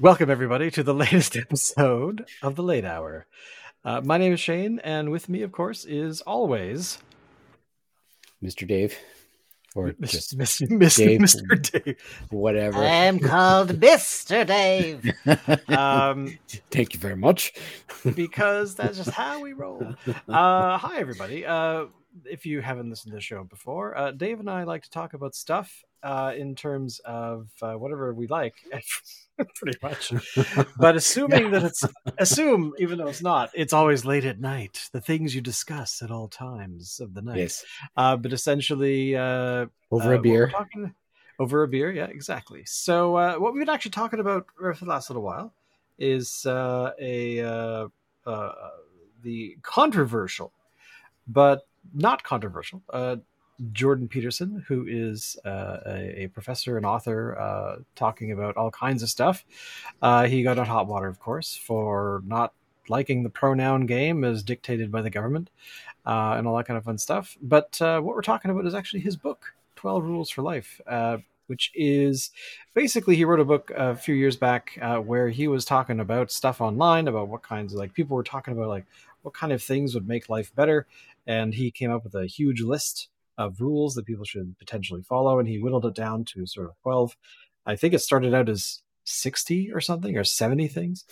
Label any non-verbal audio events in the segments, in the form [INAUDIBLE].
Welcome, everybody, to the [LAUGHS] latest episode of The Late Hour. Uh, my name is Shane, and with me, of course, is always Mr. Dave. Or Mr. just Mr. Mr. Dave. [LAUGHS] Mr. Dave. whatever. I'm called Mr. Dave. [LAUGHS] Um, Thank you very much. because that's just how we roll. Uh, hi, everybody. Uh, if you haven't listened to the show before, uh, Dave and I like to talk about stuff uh, in terms of uh, whatever we like, [LAUGHS] pretty much. [LAUGHS] But assuming that it's [LAUGHS] assume, even though it's not, it's always late at night. The things you discuss at all times of the night. yes. Uh, but essentially, uh, Over uh, a beer. talking- over a beer, yeah, exactly. So uh, what we've been actually talking about for the last little while is uh, a uh, uh, the controversial, but not controversial. Jordan Peterson, who is uh, a, a professor and author, uh, talking about all kinds of stuff. Uh, he got on hot water, of course, for not liking the pronoun game as dictated by the government uh, and all that kind of fun stuff. But uh, what we're talking about is actually his book, 12 Rules for Life, uh, which is basically he wrote a book a few years back where he was talking about stuff online about what kinds of like people were talking about like what kind of things would make life better. And he came up with a huge list of rules that people should potentially follow. And he whittled it down to sort of 12. I think it started out as 60 or something or 70 things.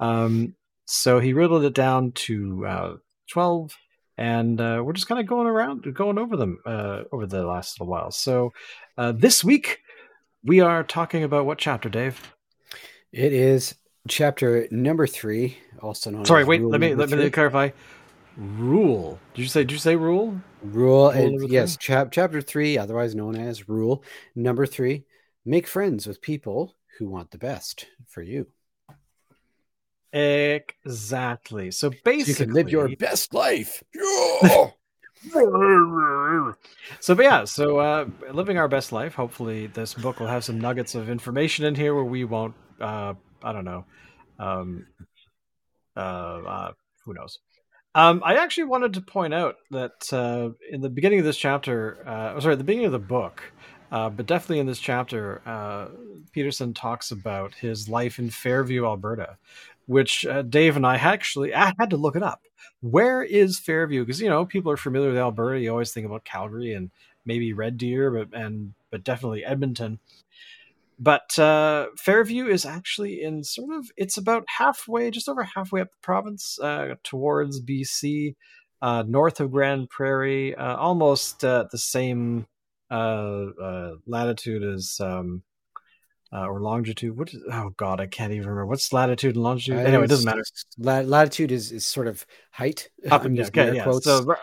Um, so he whittled it down to uh, 12 and uh, we're just kind of going around going over them uh, over the last little while so uh, this week we are talking about what chapter dave It is chapter number three, also known sorry wait let me let me three. clarify rule did you say did you say rule Rule, Rule and yes, chap, chapter three, otherwise known as rule number three make friends with people who want the best for you. exactly so basically you can live your best life. Yeah. [LAUGHS] so but yeah so uh living our best life hopefully this book will have some nuggets of information in here where we won't uh i don't know um uh, uh who knows um i actually wanted to point out that uh in the beginning of this chapter uh oh, sorry the beginning of the book uh, but definitely in this chapter, uh, Peterson talks about his life in Fairview, Alberta, which uh, Dave and I actually I had to look it up. Where is Fairview? Because you know people are familiar with Alberta. You always think about Calgary and maybe Red Deer, but and but definitely Edmonton. But uh, Fairview is actually in sort of it's about halfway, just over halfway up the province uh, towards BC, uh, north of Grande Prairie, uh, almost uh, the same uh, uh, latitude as um, uh, or longitude. What? Is, oh God, I can't even remember. What's latitude and longitude? anyway, it doesn't matter. La- latitude is, is sort of height. [LAUGHS] Up and using okay, yeah. quotes. So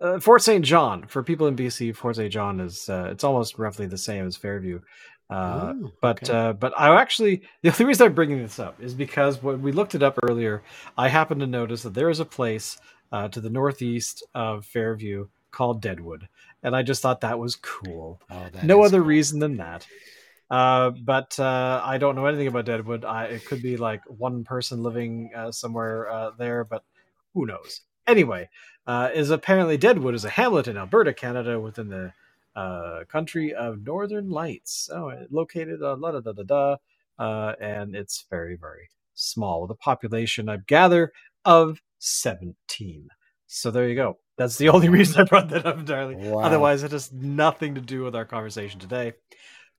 uh, Fort St. John for people in BC, Fort St. John is uh, it's almost roughly the same as Fairview. Uh, Oh, but okay. uh, but I actually [LAUGHS] the only reason I'm bringing this up is because when we looked it up earlier, I happened to notice that there is a place uh, to the northeast of Fairview called Deadwood, and I just thought that was cool. Oh, that no other cool. reason than that. Uh, but uh, I don't know anything about Deadwood. I, it could be like one person living uh, somewhere uh, there, but who knows? Anyway, uh, is apparently Deadwood is a hamlet in Alberta, Canada, within the uh, country of Northern Lights. Oh, it- located uh, la da da da da, uh, and it's very very small with a population, I gather, of seventeen. So there you go. That's the [LAUGHS] only reason I brought that up entirely. Wow. Otherwise, it has nothing to do with our conversation today.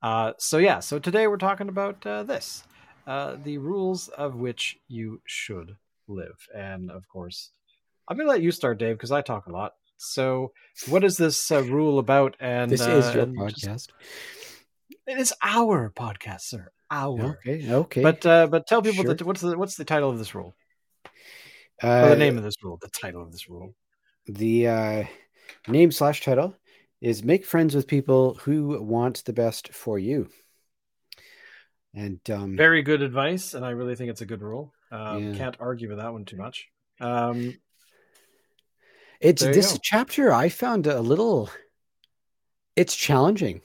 Uh, so yeah, so today we're talking about uh, this, uh, the rules of which you should live, and of course, I'm gonna let you start, Dave, because I talk a lot. So, what is this uh, rule about? And This uh, is your and just- podcast. it is our podcast, sir. Our. Okay. Okay. But uh, but tell people Sure. that what's the what's the title of this rule or uh, the name of this rule? The title of this rule. the uh, name slash title is make friends with people who want the best for you. And um, Very good advice, and I really think it's a good rule. Um, Yeah. Can't argue with that one too much. Um, it's there this chapter I found a little. It's challenging.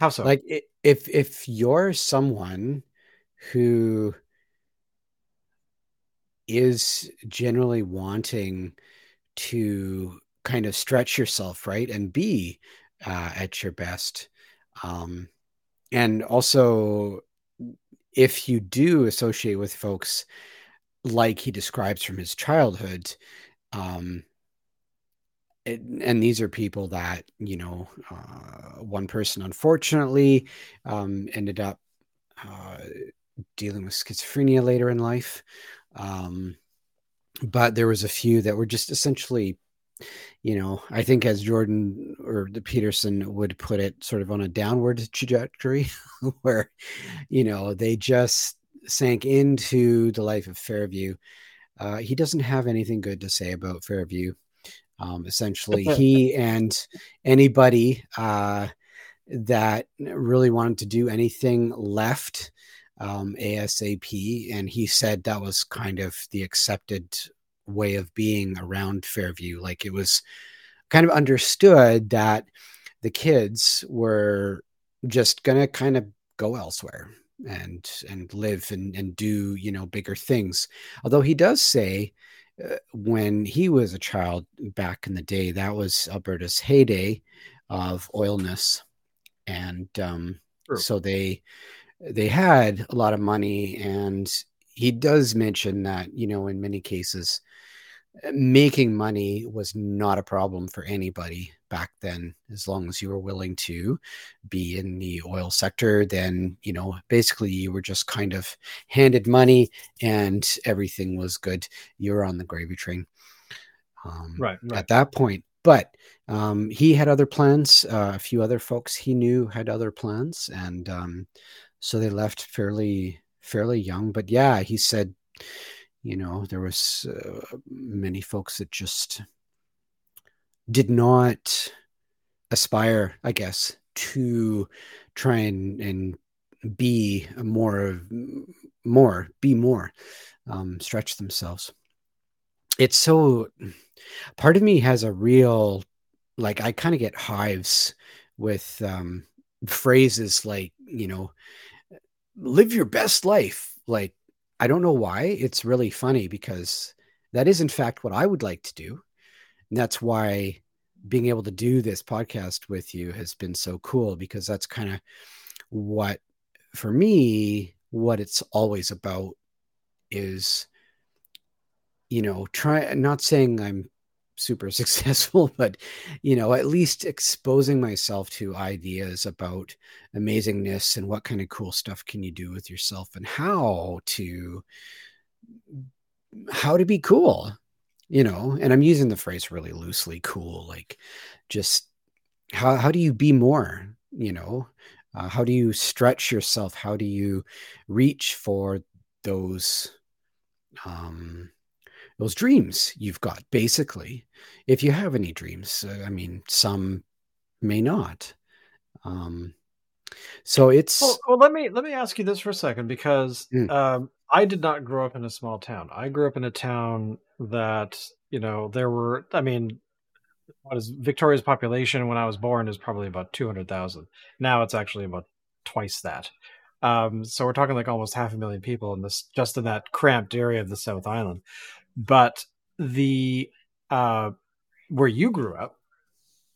how so? Like if if you're someone who is generally wanting to kind of stretch yourself right and be uh, at your best um, and also if you do associate with folks like he describes from his childhood, um, it, and these are people that you know, uh, one person unfortunately um, ended up uh, dealing with schizophrenia later in life. Um, but there was a few that were just essentially you know i think as jordan or the peterson would put it sort of on a downward trajectory [LAUGHS] where you know they just sank into the life of fairview uh, he doesn't have anything good to say about fairview um, essentially he and anybody uh, that really wanted to do anything left um, ASAP. And he said that was kind of the accepted way of being around Fairview. Like it was kind of understood that the kids were just going to kind of go elsewhere and and live and, and do you know bigger things. Although he does say uh, when he was a child back in the day that was alberta's heyday of oilness. And um, sure. so they they had a lot of money and he does mention that you know in many cases making money was not a problem for anybody back then as long as you were willing to be in the oil sector then you know basically you were just kind of handed money and everything was good. You were on the gravy train um, right, right, at that point. But um, he had other plans. Uh, a few other folks he knew had other plans and um, so they left fairly fairly young. But yeah he said you know there was uh, many folks that just did not aspire i guess to try and and be more of more be more um, stretch themselves it's so part of me has a real like i kind of get hives with um phrases like you know live your best life. Like, I don't know why. It's really funny because that is, in fact, what I would like to do. And that's why being able to do this podcast with you has been so cool because that's kind of what, for me, what it's always about is, you know, try not saying I'm super [LAUGHS] successful, but you know, at least exposing myself to ideas about amazingness and what kind of cool stuff can you do with yourself and how to how to be cool, you know, and I'm using the phrase really loosely, cool, like just how how do you be more, you know? Uh, how do you stretch yourself? How do you reach for those um those dreams you've got basically if you have any dreams i mean some may not um so it's well, well, let me let me ask you this for a second because mm. um i did not grow up in a small town i grew up in a town that you know there were i mean what is victoria's population when i was born is probably about 200000 now it's actually about twice that um, so we're talking like almost half a million people in this just in that cramped area of the south island but the uh, where you grew up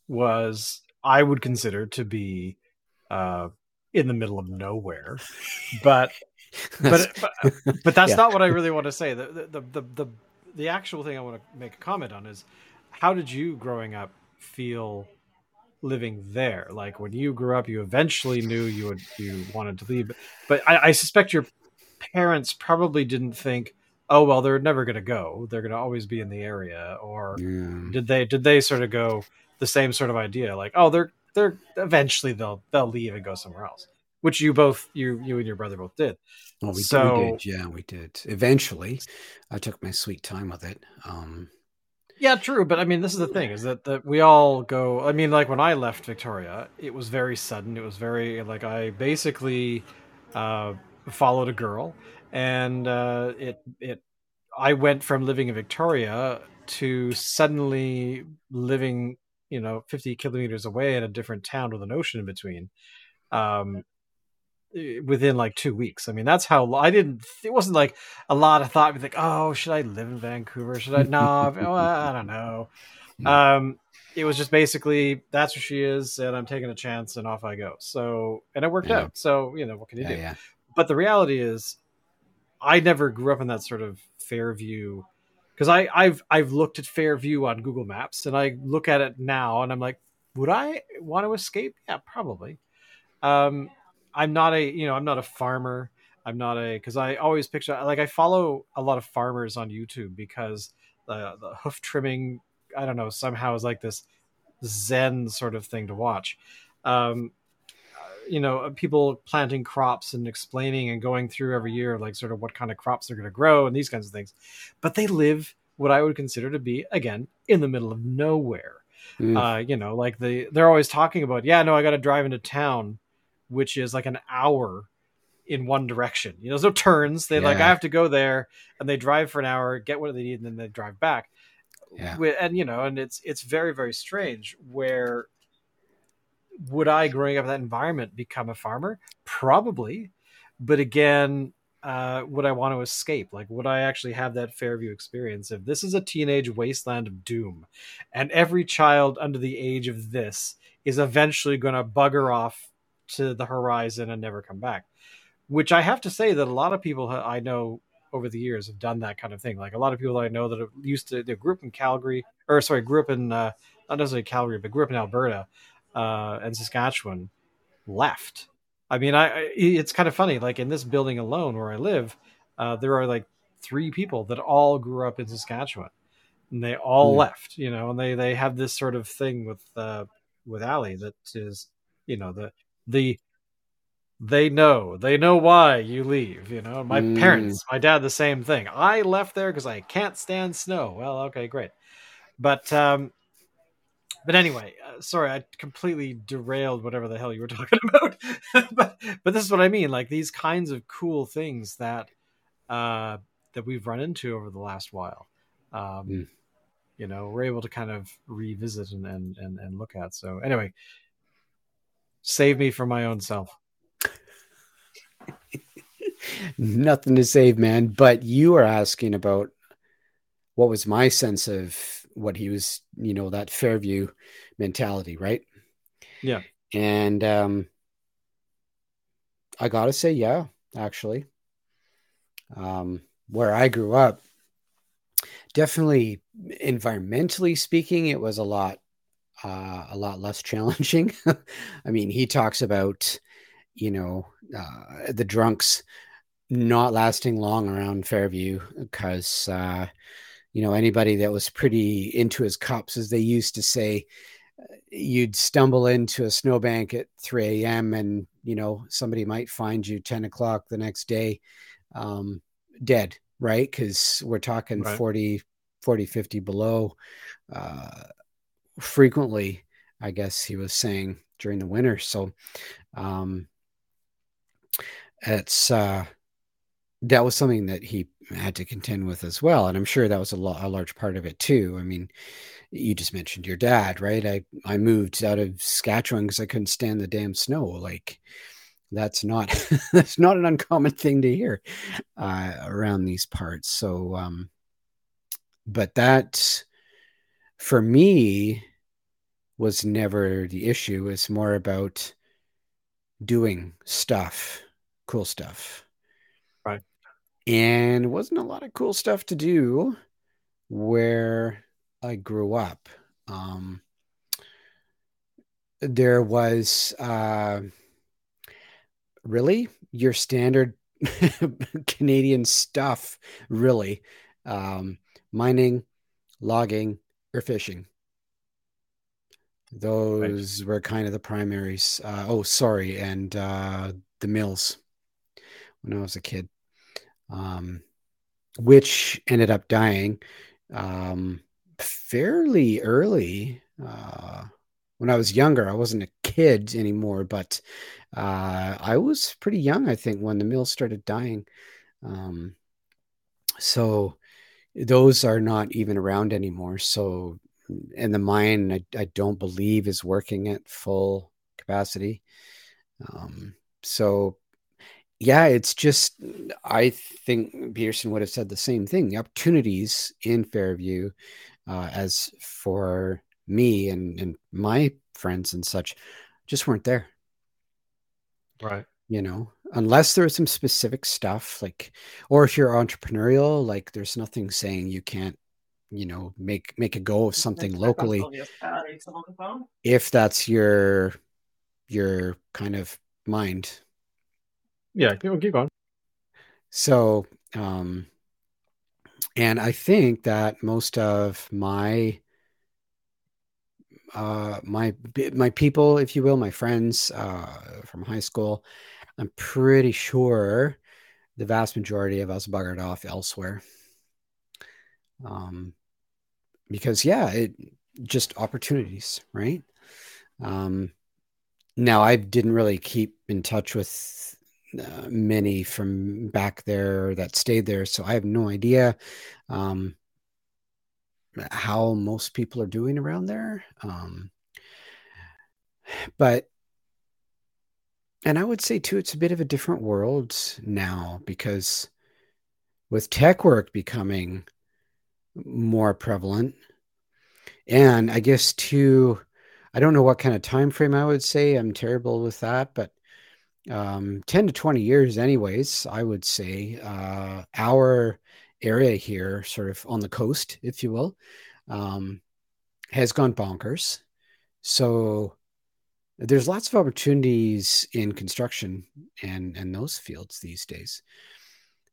was I would consider to be uh, in the middle of nowhere, but [LAUGHS] but but, but that's yeah. not what I really want to say. The, the the the the actual thing I want to make a comment on is how did you growing up feel living there? Like when you grew up, you eventually knew you would you wanted to leave, but I, I suspect your parents probably didn't think oh well they're never going to go they're going to always be in the area or yeah. did they did they sort of go the same sort of idea like oh they're they're eventually they'll they'll leave and go somewhere else which you both you you and your brother both did. Well we, so, did, we did. Yeah we did. Eventually i took my sweet time with it um yeah true but i mean this is the thing is that that we all go i mean like when i left victoria it was very sudden. It was very like i basically uh followed a girl and uh, it it I went from living in Victoria to suddenly living you know 50 kilometers away in a different town with an ocean in between. Um within like two weeks. I mean that's how i didn't it wasn't like a lot of thought like oh should i live in vancouver? Should i [LAUGHS] no well, i don't know. Um it was just basically that's where she is and i'm taking a chance and off i go. So and it worked yeah. out. So you know what can you yeah, do? yeah. But the reality is, I never grew up in that sort of Fairview because I I've I've looked at Fairview on Google Maps and I look at it now and I'm like, would I want to escape? Yeah, probably. Um, I'm not a you know I'm not a farmer. I'm not a because I always picture like I follow a lot of farmers on YouTube because the the hoof trimming I don't know somehow is like this zen sort of thing to watch. Um, you know, people planting crops and explaining and going through every year like sort of what kind of crops they're going to grow and these kinds of things, but they live what I would consider to be again in the middle of nowhere. Mm. Uh, you know, like the they're always talking about, yeah, no, I got to drive into town, which is like an hour in one direction. You know, there's no turns. They yeah. like I have to go there, and they drive for an hour, get what they need, and then they drive back. Yeah. And you know, and it's it's very very strange. Where would I, growing up in that environment, become a farmer? Probably, but again, uh, would I want to escape? Like, would I actually have that Fairview experience? If this is a teenage wasteland of doom, and every child under the age of this is eventually going to bugger off to the horizon and never come back, which I have to say that a lot of people I know over the years have done that kind of thing. Like a lot of people that I know that have used to, they grew up in Calgary, or sorry, grew up in uh, not necessarily Calgary, but grew up in Alberta uh, and Saskatchewan, left. I mean, I it's kind of funny. Like in this building alone where I live, uh, there are like three people that all grew up in Saskatchewan, and they all mm. left. You know, and they they have this sort of thing with uh, with Ali that is, you know, the the they know they know why you leave you know? My mm. parents my dad the same thing. I left there because i can't stand snow. Well okay great. But um but anyway uh, sorry i completely derailed whatever the hell you were [LAUGHS] talking about. But but this is what i mean like these kinds of cool things that uh that we've run into over the last while um mm. you know we're able to kind of revisit and and and, and look at. So anyway save me from my own self [LAUGHS] Nothing to save, man. But you are asking about what was my sense of what he was, you know, that Fairview mentality, right? Yeah. And um I gotta say, yeah, actually. Um, where I grew up, definitely environmentally speaking, it was a lot uh, a lot less [LAUGHS] challenging. I mean, he talks about, you know, uh, the drunks not lasting long around Fairview because, uh, you know, anybody that was pretty into his cups, as they used to say, you'd stumble into a snowbank at 3 a.m. and, you know, somebody might find you 10 o'clock the next day um, dead, right? Because we're talking right. 40, 40, 50 below uh, frequently, I guess he was saying during the winter. So, um, it's uh, that was something that he had to contend with as well, and I'm sure that was a, lo- a large part of it too. I mean, you just mentioned your dad, right? I I moved out of Saskatchewan because I couldn't stand the damn snow. Like that's not [LAUGHS] that's not an uncommon thing to hear uh, around these parts. So, um, but that for me was never the issue. It's more about doing stuff cool stuff. Right. And wasn't a lot of cool stuff to do where I grew up. Um, there was uh, really your standard [LAUGHS] Canadian stuff, really. Um, mining, logging, or fishing. Those right. were kind of the primaries. Uh, oh, sorry, and uh, the mills when I was a kid, um, which ended up dying um, fairly early. Uh, when I was younger, I wasn't a kid anymore, but uh, I was pretty young, I think, when the mills started dying. Um, so those are not even around anymore. So, and the mine, I, I don't believe is working at full capacity. Um, so yeah, it's just I think Peterson would have said the same thing. The opportunities in Fairview, uh, as for me and and my friends and such, just weren't there. Right. You know, unless there's some specific stuff like or if you're entrepreneurial like there's nothing saying you can't you know make make a go of something locally if that's your your kind of mind. Yeah, keep keep going. so um and i think that most of my uh my my people if you will my friends uh from high school i'm pretty sure the vast majority of us buggered off elsewhere. Um because yeah it just opportunities right? Um now i didn't really keep in touch with uh, many from back there that stayed there so i have no idea um how most people are doing around there um but and i would say too it's a bit of a different world now because with tech work becoming more prevalent. And i guess too i don't know what kind of time frame i would say. I'm terrible with that but um 10 to 20 years anyways i would say uh our area here sort of on the coast if you will um has gone bonkers. So there's lots of opportunities in construction and and those fields these days.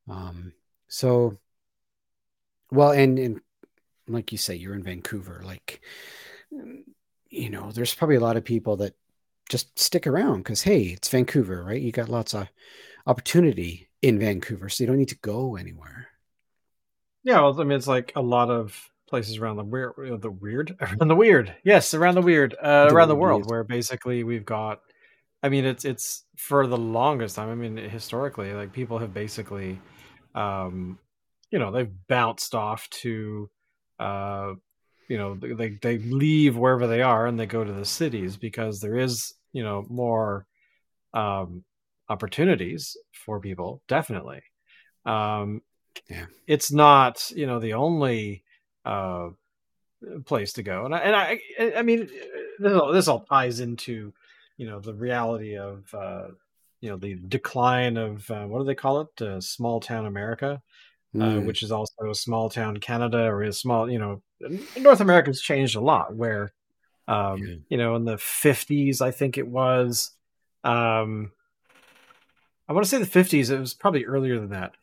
Um so well and and like you say you're in vancouver like you know there's probably a lot of people that just stick around because hey it's vancouver right you got lots of opportunity in vancouver so you don't need to go anywhere Yeah, well, I mean, it's like a lot of places around the weird, the weird, [LAUGHS] around the weird. Yes, around the weird, uh, around the world, where basically we've got. I mean, it's it's for the longest time. I mean, historically, like people have basically, um, you know, they've bounced off to, uh, you know, they they- leave wherever they are and they go to the cities because there is, you know, more, um, opportunities for people. Definitely. Um, Yeah. it's not you know the only uh place to go and i and i i mean this all, this all ties into you know the reality of uh you know the decline of uh, what do they call it uh, small town america uh, Mm, which is also a small town canada or a small you know north america's changed a lot where um Yeah. you know in the 50s i think it was um i want to say the 50s it was probably earlier than that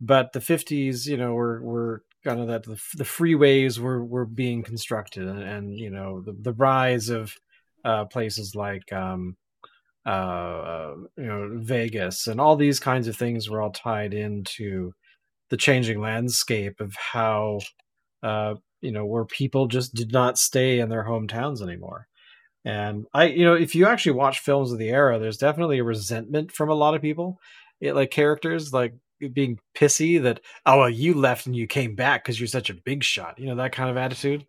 but the 50s you know were were kind of that the, the freeways were were being constructed and, and you know the, the rise of uh places like um uh, uh you know vegas and all these kinds of things were all tied into the changing landscape of how uh you know where people just did not stay in their hometowns anymore. And i you know if you actually watch films of the era there's definitely a resentment from a lot of people. It like characters like being pissy that oh well you left and you came back because you're such a big shot you know that kind of attitude.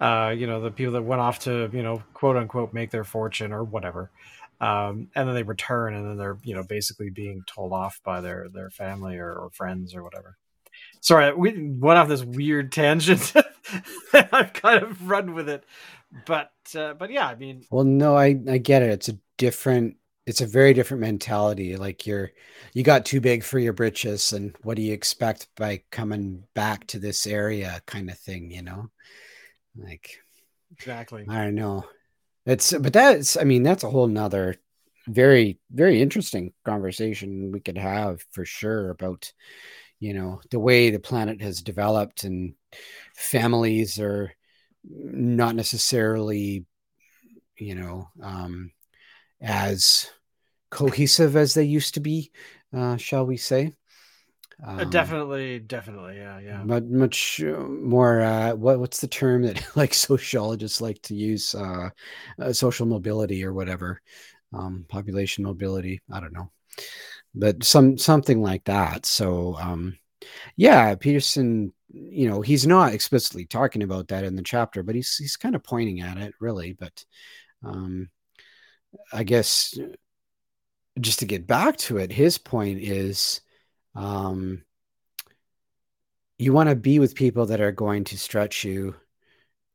Uh you know the people that went off to you know quote unquote make their fortune or whatever um and then they return and then they're you know basically being told off by their their family or, or friends or whatever. Sorry we went off this weird tangent. [LAUGHS] I've kind of run with it. But uh, but yeah i mean well no i i get it. It's a different it's a very different mentality. Like you're you got too big for your britches and what do you expect by coming back to this area kind of thing you know? Like exactly. I don't know. It's but that's I mean that's a whole nother very very interesting conversation we could have for sure about you know the way the planet has developed and families are not necessarily you know um as cohesive as they used to be uh shall we say Um, definitely definitely yeah yeah. much much uh, more uh what what's the term that [LAUGHS] like sociologists like to use uh, uh social mobility or whatever um population mobility? I don't know. But some something like that. So um yeah peterson you know he's not explicitly talking about that in the chapter but he's he's kind of pointing at it really. But um i guess just to get back to it his point is um you want to be with people that are going to stretch you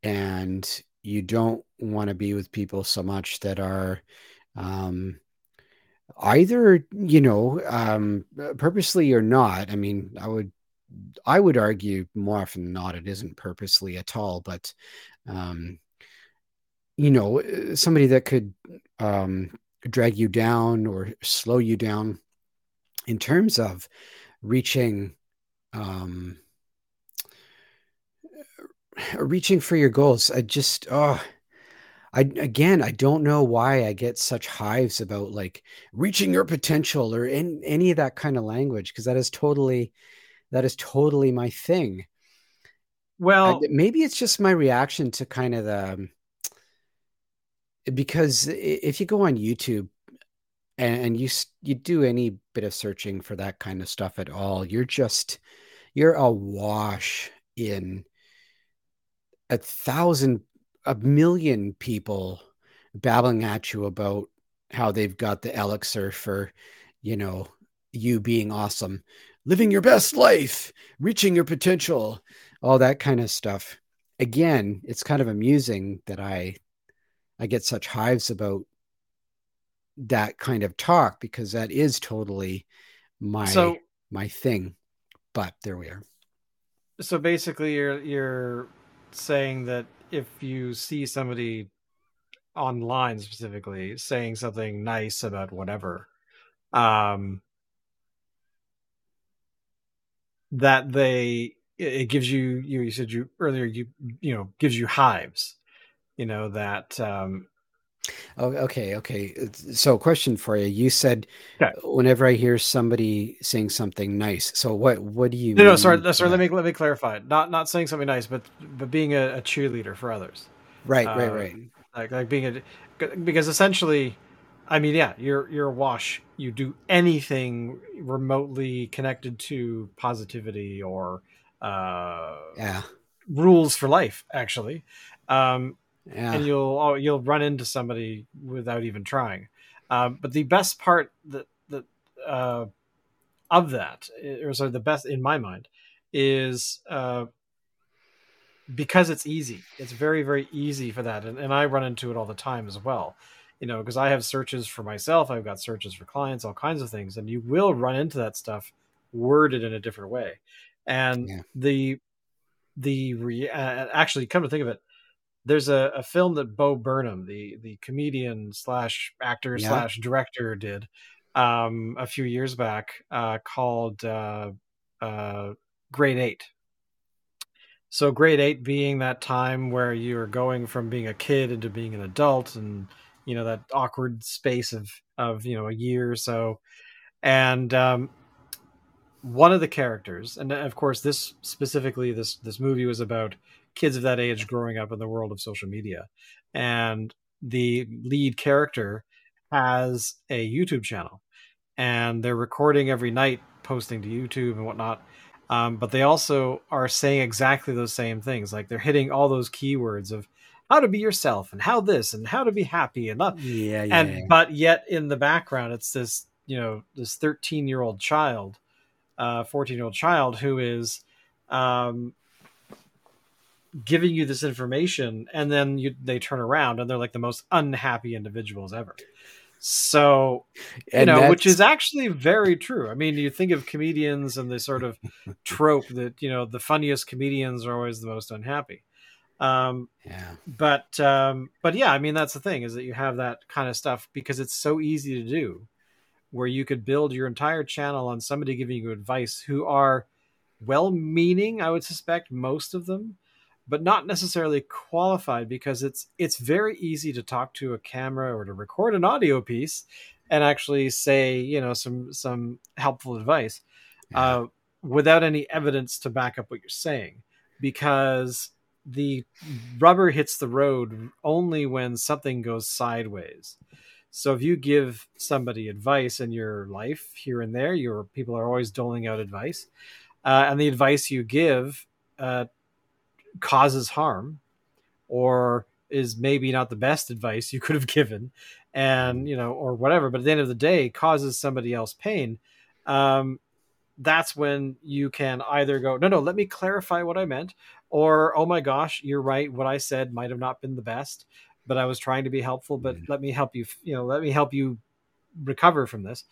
and you don't want to be with people so much that are um either you know um purposely or not. I mean i would i would argue more often than not it isn't purposely at all but um you know somebody that could um drag you down or slow you down in terms of reaching um reaching for your goals i just oh I again, I don't know why I get such hives about like reaching your potential or in any of that kind of language because that is totally that is totally my thing. Well, I, maybe it's just my reaction to kind of the because if you go on YouTube and, and you you do any bit of searching for that kind of stuff at all, you're just you're awash in a thousand a million people babbling at you about how they've got the elixir for, you know, you being awesome, living your best life, reaching your potential, all that kind of stuff. Again, it's kind of amusing that I I get such hives about that kind of talk because that is totally my so, my thing. But there we are. So basically you're you're saying that if you see somebody online specifically saying something nice about whatever um that they it gives you you, you said you earlier you you know gives you hives you know that um Oh, okay, okay. So, question for you: You said okay. whenever I hear somebody saying something nice. So, what what do you? No, no. Sorry, sorry. Let me let me clarify. Not not saying something nice, but but being a, a cheerleader for others. Right, uh, right, right. Like like being a because essentially, I mean, yeah, you're you're a wash. You do anything remotely connected to positivity or uh, yeah rules for life, actually. Um, yeah. and you'll oh, you'll run into somebody without even trying. Um, but the best part that that uh, of that, or sorry, the best in my mind, is uh, because it's easy. It's very, very easy for that. And, and I run into it all the time as well. You know, because I have searches for myself, I've got searches for clients, all kinds of things, and you will run into that stuff worded in a different way. And yeah. the the re- uh, actually, come to think of it, there's a, a film that Bo Burnham, the the comedian slash actor yeah. slash director, did um, a few years back uh, called uh, uh, Grade Eight so grade eight being that time where you're going from being a kid into being an adult and you know that awkward space of of you know a year or so and um, one of the characters and of course this specifically this this movie was about kids of that age growing up in the world of social media. And the lead character has a youtube channel and they're recording every night posting to youtube and whatnot. Um, but they also are saying exactly those same things. Like they're hitting all those keywords of how to be yourself and how this and how to be happy and not, yeah, yeah, and but yet in the background it's this you know this 13 year old child, uh, 14 year old child who is um, giving you this information and then you they turn around and they're like the most unhappy individuals ever. So, you and know, which is actually very true. I mean, you think of comedians and the sort of [LAUGHS] trope that, you know, the funniest comedians are always the most unhappy. Um, yeah. But, um, but yeah, I mean, that's the thing is that you have that kind of stuff because it's so easy to do where you could build your entire channel on somebody giving you advice who are well meaning, I would suspect most of them, but not necessarily qualified because it's it's very easy to talk to a camera or to record an audio piece and actually say you know some some helpful advice uh, without any evidence to back up what you're saying. Because the rubber hits the road only when something goes sideways. So if you give somebody advice in your life here and there your people are always doling out advice uh, and the advice you give uh, causes harm or is maybe not the best advice you could have given and you know or whatever but at the end of the day causes somebody else pain um, that's when you can either go no no let me clarify what i meant or oh my gosh you're right what i said might have not been the best but i was trying to be helpful but mm. let me help you you know let me help you recover from this.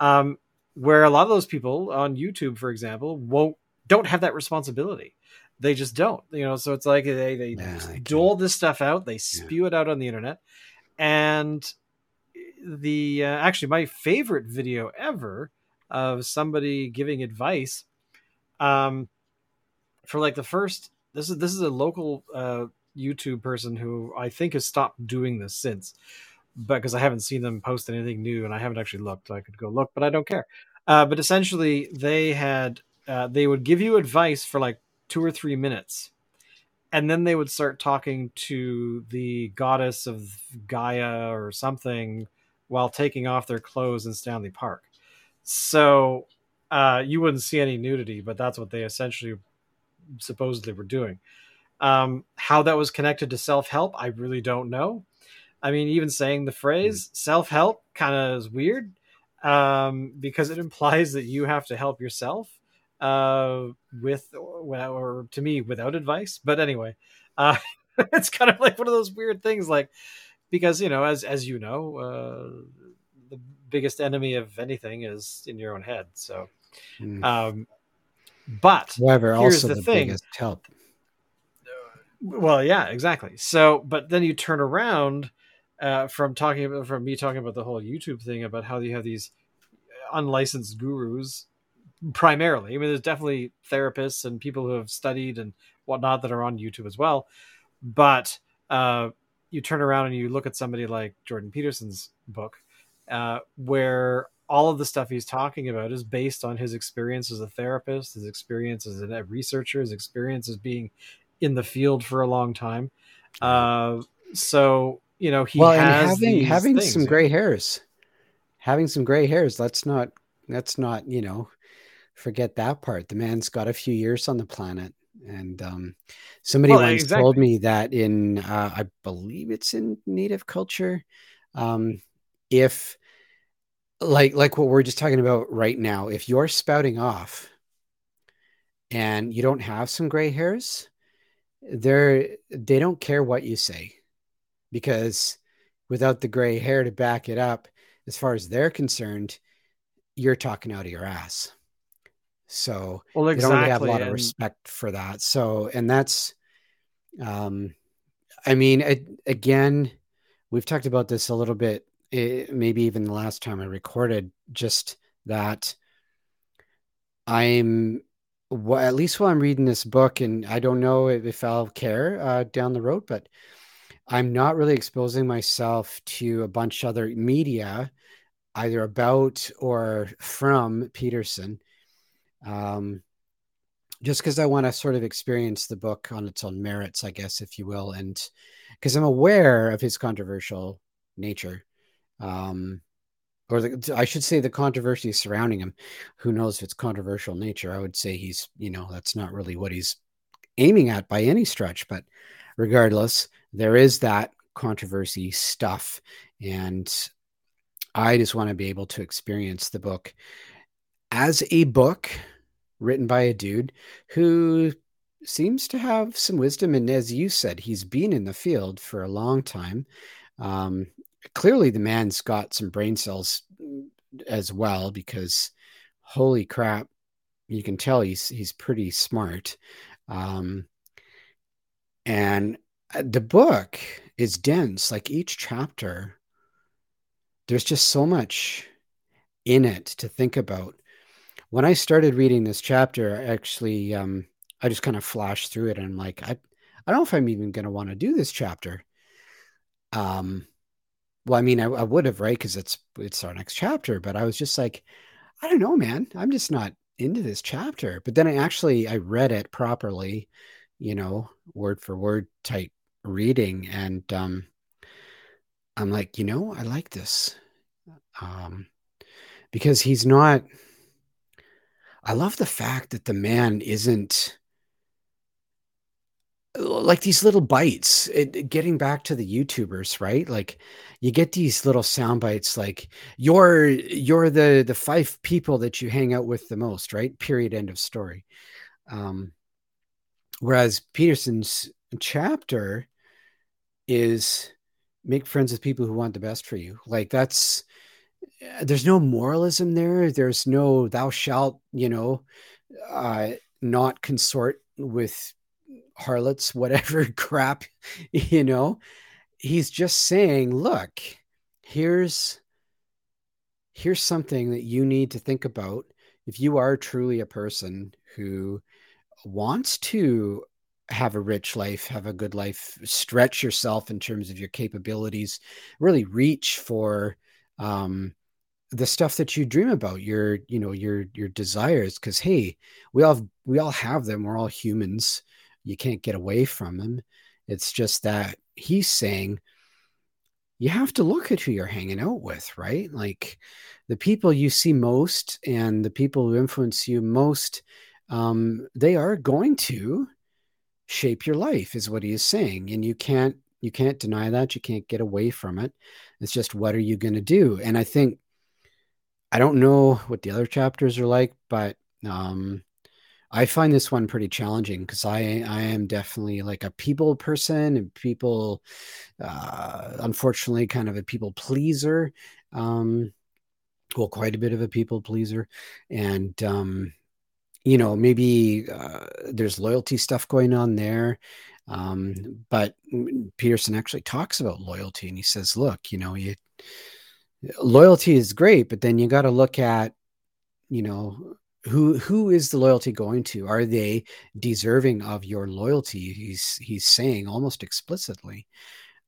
Um, where a lot of those people on YouTube, for example, won't don't have that responsibility. They just don't, you know. So it's like they they Yeah, dole this stuff out, they spew it out on the internet, and the uh, actually my favorite video ever of somebody giving advice, um, for like the first this is this is a local uh YouTube person who I think has stopped doing this since, but because I haven't seen them post anything new and I haven't actually looked, I could go look, but I don't care. Uh, but essentially, they had uh, they would give you advice for like two or three minutes, and then they would start talking to the goddess of Gaia or something while taking off their clothes in Stanley Park. So uh, you wouldn't see any nudity, but that's what they essentially supposedly were doing. Um, how that was connected to self help, I really don't know. I mean, even saying the phrase self help kind of is weird um, because it implies that you have to help yourself uh, with, or, to me, without advice. But anyway, uh, [LAUGHS] it's kind of like one of those weird things, like because you know, as as you know, uh, the biggest enemy of anything is in your own head. So, Mm. um, but However, here's also the the, thing. biggest help. Well, yeah, exactly. So, but then you turn around uh, from talking about from me talking about the whole YouTube thing about how you have these unlicensed gurus primarily. I mean, there's definitely therapists and people who have studied and whatnot that are on YouTube as well. But uh, you turn around and you look at somebody like Jordan Peterson's book, uh, where all of the stuff he's talking about is based on his experience as a therapist, his experience as a researcher, his experience as being in the field for a long time. Uh, so you know he well, and having having things, some gray hairs, having some gray hairs. Let's not let's not you know forget that part. The man's got a few years on the planet, and um, somebody Well, once exactly. told me that in uh, I believe it's in Native culture, um, if like like what we're just talking about right now, if you're spouting off and you don't have some gray hairs, they're they don't care what you say because without the gray hair to back it up, as far as they're concerned, you're talking out of your ass. So Well, they don't really have a lot of respect for that. So, and that's, um, I mean, it, again, we've talked about this a little bit, eh, maybe even the last time I recorded, just that I'm, wh- at least while I'm reading this book, and I don't know if, if I'll care uh, down the road, but I'm not really exposing myself to a bunch of other media, either about or from Peterson um, just because I want to sort of experience the book on its own merits, I guess, if you will, and because I'm aware of his controversial nature, um, or the, I should say the controversy surrounding him. Who knows if it's controversial nature? I would say he's, you know, that's not really what he's aiming at by any stretch, but regardless, there is that controversy stuff, and I just want to be able to experience the book as a book written by a dude who seems to have some wisdom. And as you said, he's been in the field for a long time. Um, clearly, the man's got some brain cells as well, because holy crap, you can tell he's he's pretty smart. Um, and uh, the book is dense. Like each chapter, there's just so much in it to think about when I started reading this chapter, actually, um, I just kind of flashed through it and I'm like, I, I don't know if I'm even going to want to do this chapter. Um, well, I mean, I, I would have, right? Because it's it's our next chapter, but I was just like, I don't know, man. I'm just not into this chapter. But then I actually I read it properly, you know, word for word type reading, and um, I'm like, you know, I like this, um, because he's not. I love the fact that the man isn't like these little bites. It, getting back to the YouTubers, right? Like you get these little sound bites, like you're you're the the five people that you hang out with the most, right? Period. End of story. Um, whereas Peterson's chapter is make friends with people who want the best for you. Like that's there's no moralism there. There's no thou shalt, you know, uh, not consort with harlots, whatever [LAUGHS] crap, you know. He's just saying, look, here's here's something that you need to think about if you are truly a person who wants to have a rich life, have a good life, stretch yourself in terms of your capabilities, really reach for um, the stuff that you dream about, your you know your your desires. Because hey, we all we all have them. We're all humans. You can't get away from them. It's just that he's saying you have to look at who you're hanging out with, right? Like the people you see most and the people who influence you most, um, they are going to shape your life, is what he is saying, and you can't you can't deny that. You can't get away from it. It's just what are you going to do? And I think I don't know what the other chapters are like, but um, I find this one pretty challenging because I I am definitely like a people person and people, uh, unfortunately, kind of a people pleaser. Um, well, quite a bit of a people pleaser, and um, you know maybe uh, there's loyalty stuff going on there. Um, but Peterson actually talks about loyalty, and he says, "Look, you know, you loyalty is great, but then you got to look at, you know." who who is the loyalty going to? Are they deserving of your loyalty? He's he's saying almost explicitly.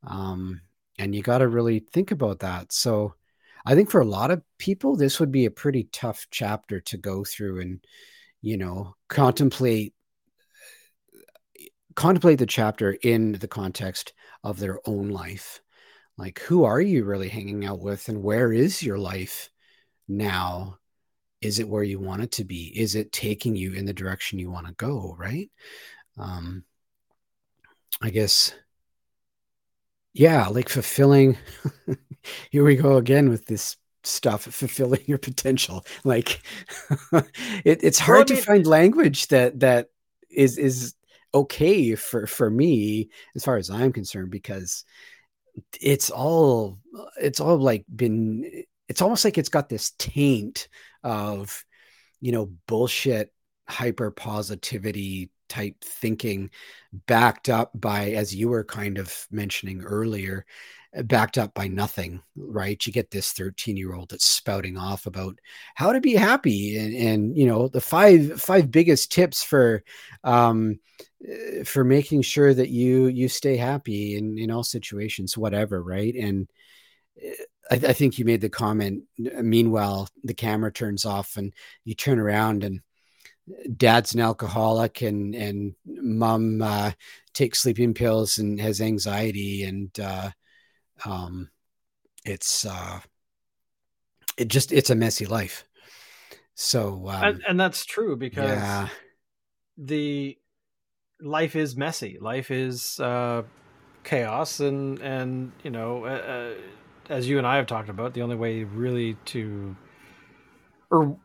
Um and you got to really think about that. So i think for a lot of people this would be a pretty tough chapter to go through and you know contemplate contemplate the chapter in the context of their own life. Like who are you really hanging out with and where is your life now? Is it where you want it to be? Is it taking you in the direction you want to go right? Um i guess yeah like fulfilling [LAUGHS] here we go again with this stuff fulfilling your potential. Like [LAUGHS] it, it's hard well, I mean, to find language that that is is okay for for me as far as i'm concerned because it's all it's all like been it's almost like it's got this taint of you know bullshit hyper positivity type thinking backed up by as you were kind of mentioning earlier backed up by nothing right you get this 13 year old that's spouting off about how to be happy and, and you know the five five biggest tips for um for making sure that you you stay happy in in all situations whatever right and eh, I, I, think you made the comment. Meanwhile, the camera turns off, and you turn around, and dad's an alcoholic, and and mom uh, takes sleeping pills and has anxiety, and uh, um, it's uh, it just it's a messy life. So, um, and, and that's true because yeah. the life is messy. Life is uh, chaos, and and you know. As you and I have talked about, the only way really to, or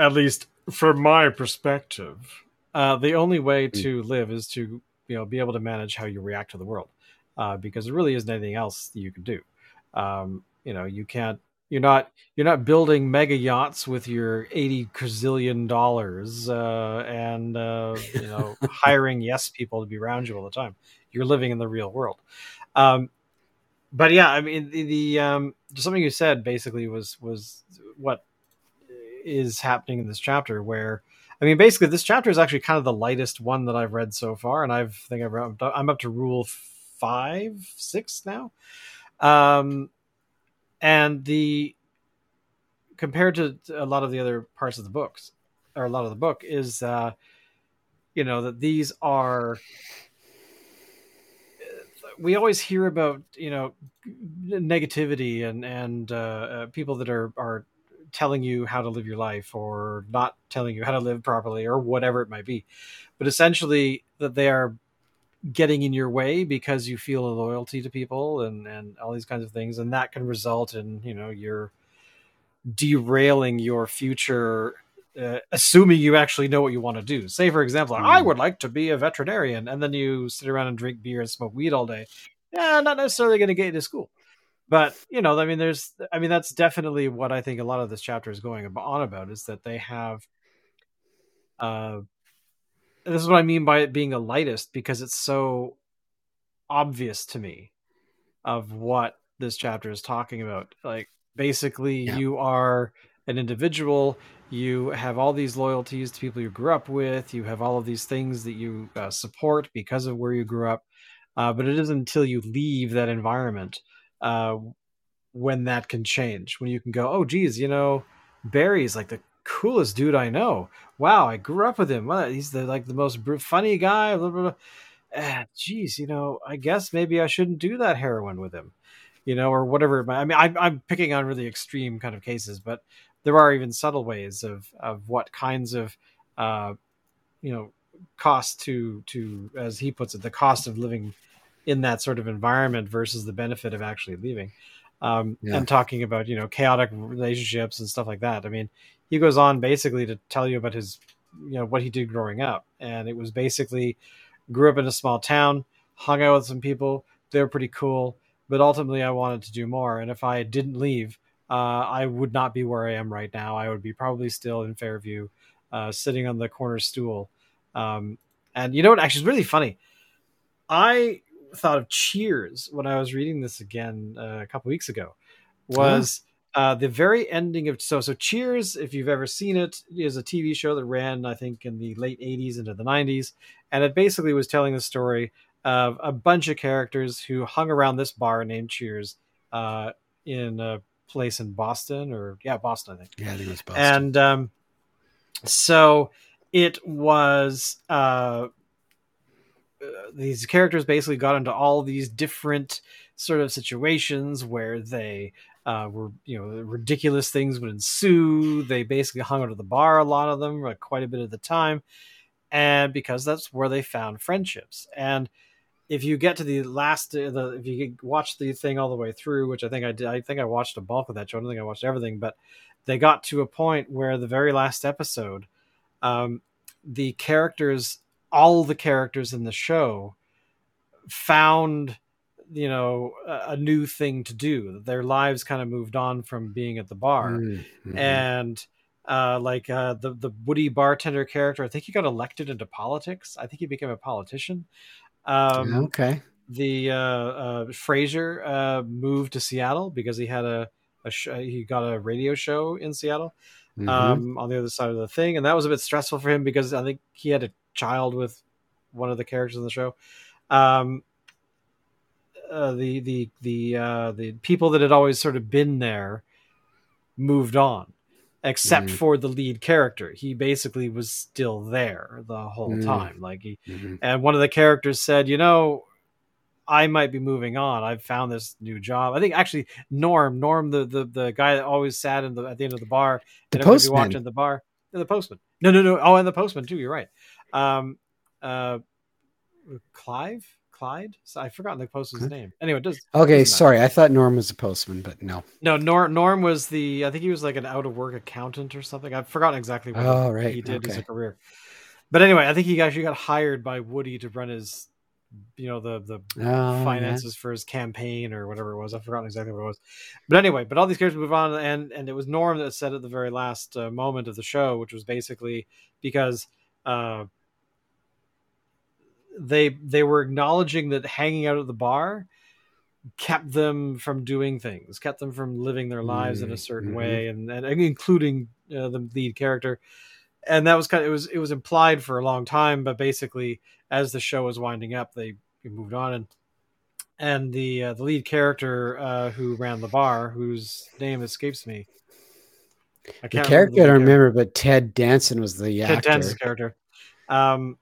at least from my perspective, uh, the only way hmm. to live is to you know be able to manage how you react to the world, uh, because there really isn't anything else you can do. Um, you know, you can't. You're not. You're not building mega yachts with your eighty gazillion dollars uh, and uh, you know [LAUGHS] hiring yes people to be around you all the time. You're living in the real world. Um, but yeah, I mean the, the um, something you said basically was was what is happening in this chapter. Where I mean, basically, this chapter is actually kind of the lightest one that I've read so far, and I've think I've I'm up to rule five, six now. Um, and the compared to a lot of the other parts of the books or a lot of the book is uh you know that these are we always hear about you know negativity and and uh, uh, people that are are telling you how to live your life or not telling you how to live properly or whatever it might be but essentially that they are getting in your way because you feel a loyalty to people and and all these kinds of things and that can result in you know you're derailing your future uh, assuming you actually know what you want to do. Say, for example, mm. I would like to be a veterinarian, and then you sit around and drink beer and smoke weed all day. Yeah, not necessarily going to get you to school. But you know, I mean, there's, I mean, that's definitely what I think a lot of this chapter is going on about is that they have, uh, this is what I mean by it being a lightest because it's so obvious to me of what this chapter is talking about. Like, basically, Yeah. you are an individual. You have all these loyalties to people you grew up with. You have all of these things that you uh, support because of where you grew up. Uh, but it isn't until you leave that environment uh, when that can change. When you can go, oh, geez, you know, Barry's like the coolest dude I know. Wow, I grew up with him. He's the like the most funny guy. Blah, blah, blah. Ah, geez, you know, I guess maybe I shouldn't do that heroin with him, you know, or whatever. I mean, I'm, I'm picking on really extreme kind of cases, but there are even subtle ways of of what kinds of, uh, you know, cost to to as he puts it, the cost of living in that sort of environment versus the benefit of actually leaving. Um, Yeah. and talking about you know chaotic relationships and stuff like that. I mean, he goes on basically to tell you about his you know what he did growing up, and it was basically grew up in a small town, hung out with some people. They were pretty cool, but ultimately I wanted to do more. And if I didn't leave, uh, I would not be where I am right now. I would be probably still in Fairview, uh, sitting on the corner stool. Um, and you know what? Actually, it's really funny. I thought of Cheers when I was reading this again uh, a couple weeks ago. Was uh, the very ending of so so Cheers? If you've ever seen it, is a TV show that ran I think in the late '80s into the '90s, and it basically was telling the story of a bunch of characters who hung around this bar named Cheers uh, in a place in Boston or yeah Boston I think Yeah, I think it was Boston. and um, so it was uh, these characters basically got into all these different sort of situations where they uh, were you know ridiculous things would ensue. They basically hung out at the bar a lot of them like quite a bit of the time. And because that's where they found friendships. And if you get to the last uh, the if you watch the thing all the way through which i think i did i think i watched a bulk of that show. I don't think i watched everything but they got to a point where the very last episode um, the characters all the characters in the show found you know a, a new thing to do their lives kind of moved on from being at the bar Mm, mhm. and uh, like uh, the the Woody bartender character, I think he got elected into politics. I think he became a politician. Um, okay. The uh, uh, Frasier uh, moved to Seattle because he had a, a sh- he got a radio show in Seattle Mhm. um, on the other side of the thing, and that was a bit stressful for him because I think he had a child with one of the characters in the show. Um, uh, the the the uh, the people that had always sort of been there moved on, except Mhm. for the lead character. He basically was still there the whole Mm. time. Like he Mhm. and one of the characters said, "You know, I might be moving on. I've found this new job. I think actually Norm, Norm, the the, the guy that always sat in the at the end of the bar, The and postman. in the bar. Yeah, the postman. No, no, no. Oh, and the postman too. You're right. Um, uh, Clive, Clyde. So I forgot the postman's name. Anyway, does Okay, doesn't matter. sorry. I thought Norm was a postman, but no. no. Norm, Norm was the. I think he was like an out of work accountant or something. I've forgotten exactly what Oh, right. he did as a career. But anyway, I think he actually got hired by Woody to run his, you know, the the Oh, yeah. finances for his campaign or whatever it was. I've forgotten exactly what it was. But anyway, but all these characters move on, and and it was Norm that said at the very last uh, moment of the show, which was basically because uh, they they were acknowledging that hanging out at the bar kept them from doing things, kept them from living their lives in a Mm, certain mhm. way, and, and including uh, the lead character. And that was kind of it was it was implied for a long time, but basically as the show was winding up, they moved on and and the uh, the lead character uh, who ran the bar, whose name escapes me. I The character I don't remember, but Ted Danson was the Ted actor. Danson's character. Um,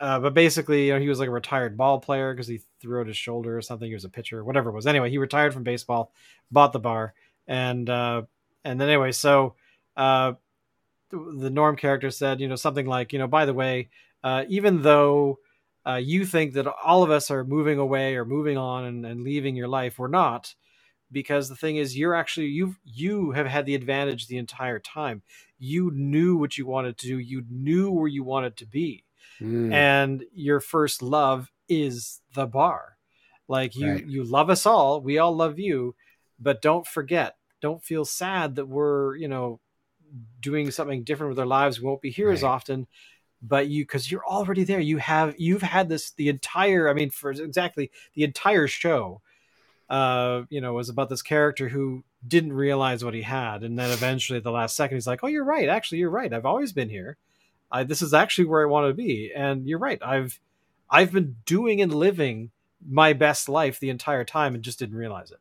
uh, but basically, you know, he was like a retired ball player because he threw out his shoulder or something. He was a pitcher, whatever it was. Anyway, he retired from baseball, bought the bar, and uh, and then anyway, so uh, the the Norm character said, you know, something like, you know, by the way, uh, even though uh, you think that all of us are moving away or moving on and, and leaving your life, we're not because the thing is you're actually you've you have had the advantage the entire time. You knew what you wanted to do. You knew where you wanted to be. Mm. and your first love is the bar. Like you Right. you love us all. We all love you. But don't forget don't feel sad that we're you know doing something different with our lives. We won't be here as often. But you because you're already there. You have you've had this the entire i mean for exactly the entire show uh you know was about this character who didn't realize what he had and then eventually at the last second he's like oh you're right actually you're right i've always been here I, this is actually where i want to be and you're right i've i've been doing and living my best life the entire time and just didn't realize it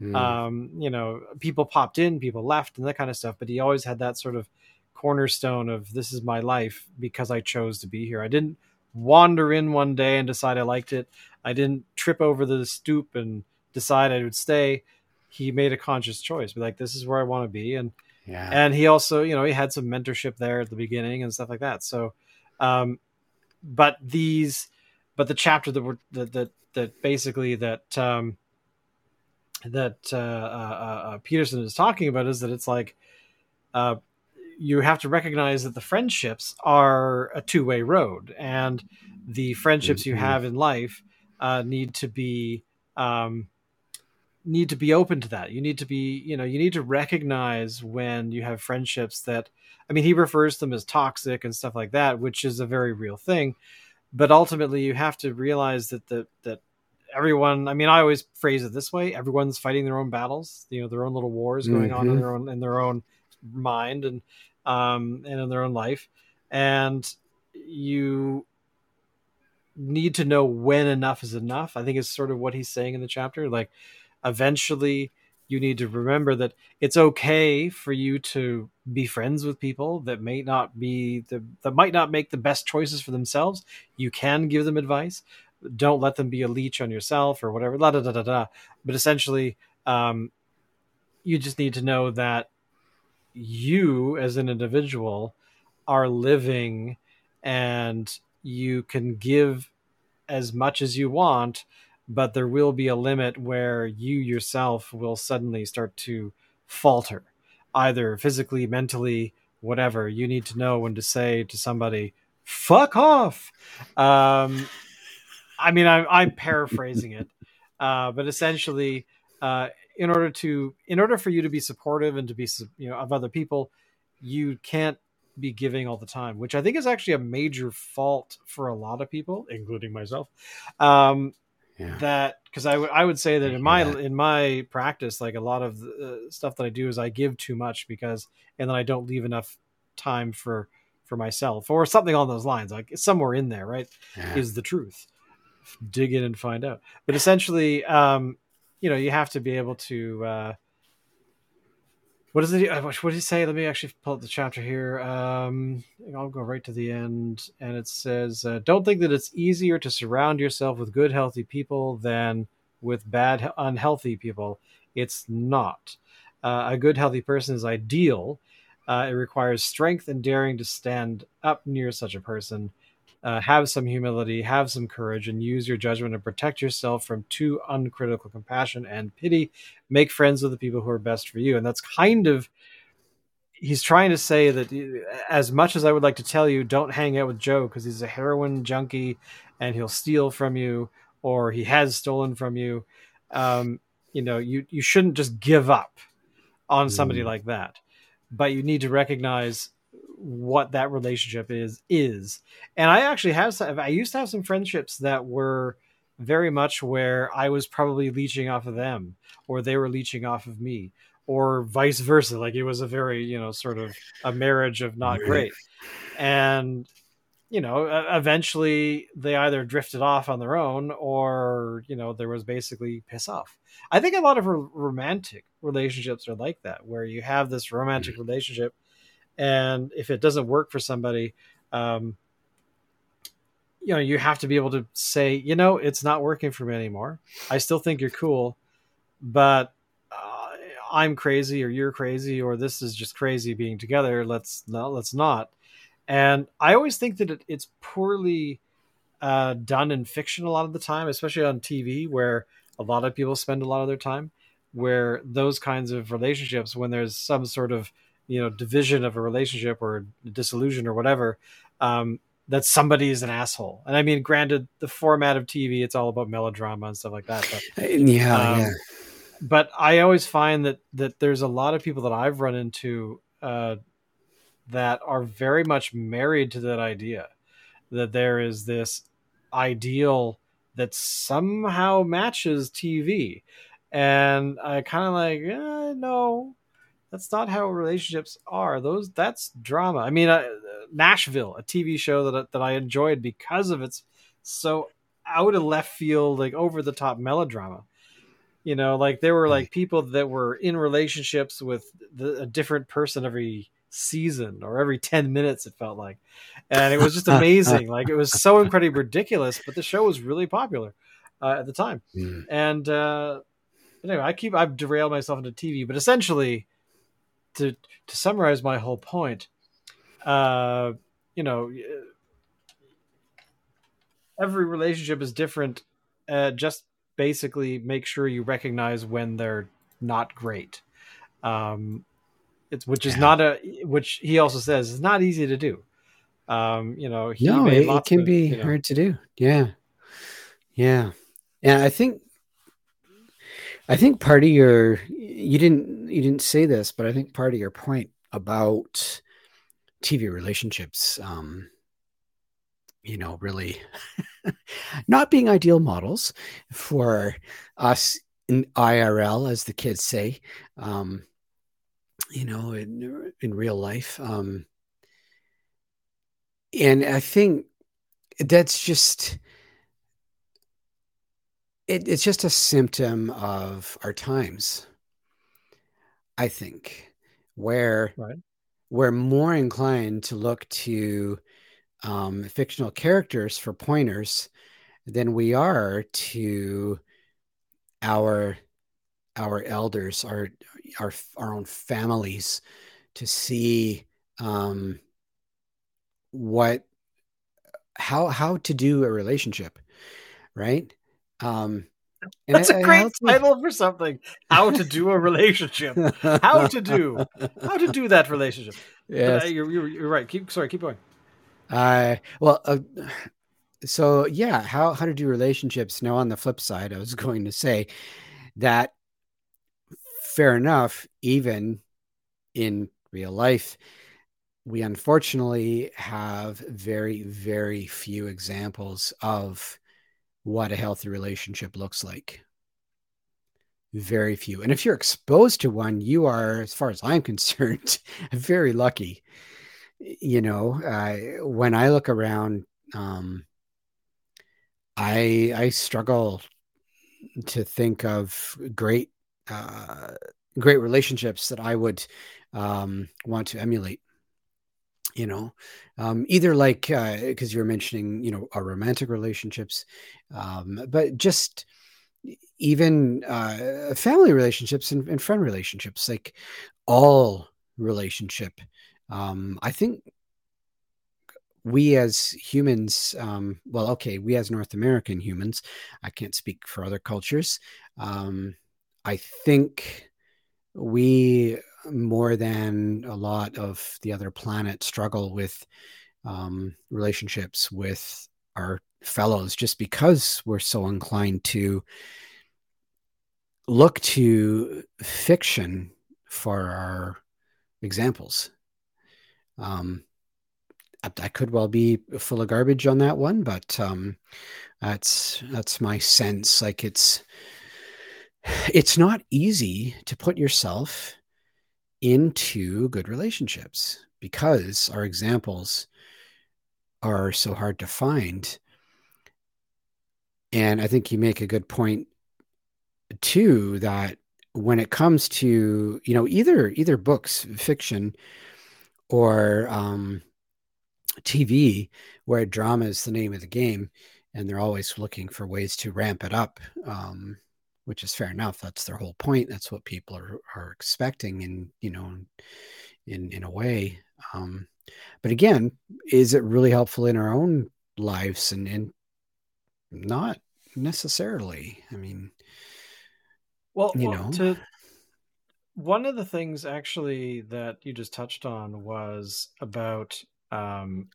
Mm. um, you know, people popped in, people left, and that kind of stuff. But he always had that sort of cornerstone of this is my life because I chose to be here. I didn't wander in one day and decide I liked it. I didn't trip over the stoop and decide I would stay. He made a conscious choice, be like, this is where I want to be, and yeah. and he also, you know, he had some mentorship there at the beginning and stuff like that. So, um, but these, but the chapter that were that that that basically that um, that uh, uh, uh, Peterson is talking about is that it's like uh, you have to recognize that the friendships are a two way road, and the friendships you Mhm. have in life uh, need to be um, need to be open to that. You need to be, you know, you need to recognize when you have friendships that, I mean, he refers to them as toxic and stuff like that, which is a very real thing. But ultimately, you have to realize that the that everyone. I mean, I always phrase it this way: everyone's fighting their own battles. You know, their own little wars going on in Mhm. their own in their own mind and um and in their own life, and you need to know when enough is enough. I think is sort of what he's saying in the chapter. Like, eventually, you need to remember that it's okay for you to be friends with people that may not be the that might not make the best choices for themselves. You can give them advice. Don't let them be a leech on yourself or whatever. La da da da da. But essentially, um, you just need to know that you, as an individual, are living, and you can give as much as you want, but there will be a limit where you yourself will suddenly start to falter, either physically, mentally, whatever. You need to know when to say to somebody, "Fuck off." Um, I mean, I'm, I'm paraphrasing it, uh, but essentially, uh, in order to, in order for you to be supportive and to be, you know, of other people, you can't be giving all the time, which I think is actually a major fault for a lot of people, including myself. Um, yeah. that because I would I would say that in my Yeah. in my practice, like a lot of the uh, stuff that I do is I give too much because and then I don't leave enough time for for myself or something on those lines. Like somewhere in there, right, yeah. is the truth. Dig in and find out. But essentially, um, you know, you have to be able to. Uh, what does it? uh, What did he say? Let me actually pull up the chapter here. Um, I'll go right to the end, and it says, uh, "Don't think that it's easier to surround yourself with good, healthy people than with bad, unhealthy people. It's not. Uh, a good, healthy person is ideal. Uh, it requires strength and daring to stand up near such a person. Uh, have some humility, have some courage, and use your judgment and protect yourself from too uncritical compassion and pity. Make friends with the people who are best for you." And that's kind of he's trying to say that as much as I would like to tell you, don't hang out with Joe because he's a heroin junkie and he'll steal from you or he has stolen from you. Um, you know, you you shouldn't just give up on somebody Mm. like that, but you need to recognize what that relationship is is. And I actually have some, I used to have some friendships that were very much where I was probably leeching off of them or they were leeching off of me or vice versa. Like it was a very, you know, sort of a marriage of not great. And, you know, eventually they either drifted off on their own or, you know, there was basically piss off. I think a lot of romantic relationships are like that, where you have this romantic mm. relationship and if it doesn't work for somebody, um, you know, you have to be able to say, you know, it's not working for me anymore. I still think you're cool, but uh, I'm crazy or you're crazy or this is just crazy being together. Let's no, let's not. And I always think that it, it's poorly uh, done in fiction a lot of the time, especially on TV, where a lot of people spend a lot of their time. Where those kinds of relationships, when there's some sort of you know division of a relationship or disillusion or whatever, um, that somebody is an asshole. And I mean, granted, the format of TV, it's all about melodrama and stuff like that. But Uh, yeah, Um, yeah. but I always find that that there's a lot of people that I've run into uh, that are very much married to that idea that there is this ideal that somehow matches TV, and I kind of like eh, no, that's not how relationships are. Those that's drama. I mean, uh, Nashville, a TV show that I- that I enjoyed because of its so out of left field, like over the top melodrama you know like there were like people that were in relationships with the, a different person every season or every 10 minutes it felt like and it was just amazing like it was so incredibly ridiculous but the show was really popular uh, at the time Mm. and uh anyway i keep i've derailed myself into tv but essentially to to summarize my whole point uh you know every relationship is different uh just basically make sure you recognize when they're not great um it's which is Yeah. not a which he also says is not easy to do um you know he No, made it, it can of, be you know- hard to do. Yeah, yeah, and I think, I think part of your you didn't you didn't say this, but I think part of your point about TV relationships, um, you know, really [LAUGHS] not being ideal models for us in IRL, as the kids say, um, you know, in in real life. Um, and I think that's just it, it's just a symptom of our times. I think where Right. we're more inclined to look to um, fictional characters for pointers than we are to our our elders, our our our own families, to see um, what how how to do a relationship, right? Um, and that's I- a great title for something. How to do a relationship. How to do. How to do that relationship. Yeah, uh, you're, you're, you're right. Keep sorry keep going. Uh, well, uh, so yeah, how how to do relationships? Now, on the flip side, I was [LAUGHS] going to say that fair enough, even in real life, we unfortunately have very very few examples of what a healthy relationship looks like. Very few, and if you're exposed to one, you are, as far as I'm [LAUGHS] concerned, very lucky. You know uh, when i look around um i i struggle to think of great uh great relationships that i would um want to emulate you know um either like uh because you were mentioning you know our romantic relationships um but just even uh family relationships and, and friend relationships like all relationship um, I think we as humans, um, well, okay, we as North American humans, I can't speak for other cultures. Um, I think we more than a lot of the other planets struggle with um, relationships with our fellows just because we're so inclined to look to fiction for our examples um, I, could well be full of garbage on that one, but um, that's that's my sense. Like it's [SIGHS] it's not easy to put yourself into good relationships because our examples are so hard to find. And I think you make a good point too that when it comes to you know either either books fiction or um, TV, where drama is the name of the game, and they're always looking for ways to ramp it up, um, which is fair enough. That's their whole point. That's what people are, are expecting, in you know, in in a way. Um, but again, is it really helpful in our own lives? And, and not necessarily. I mean, well You well, know. to one of the things actually that you just touched on was about um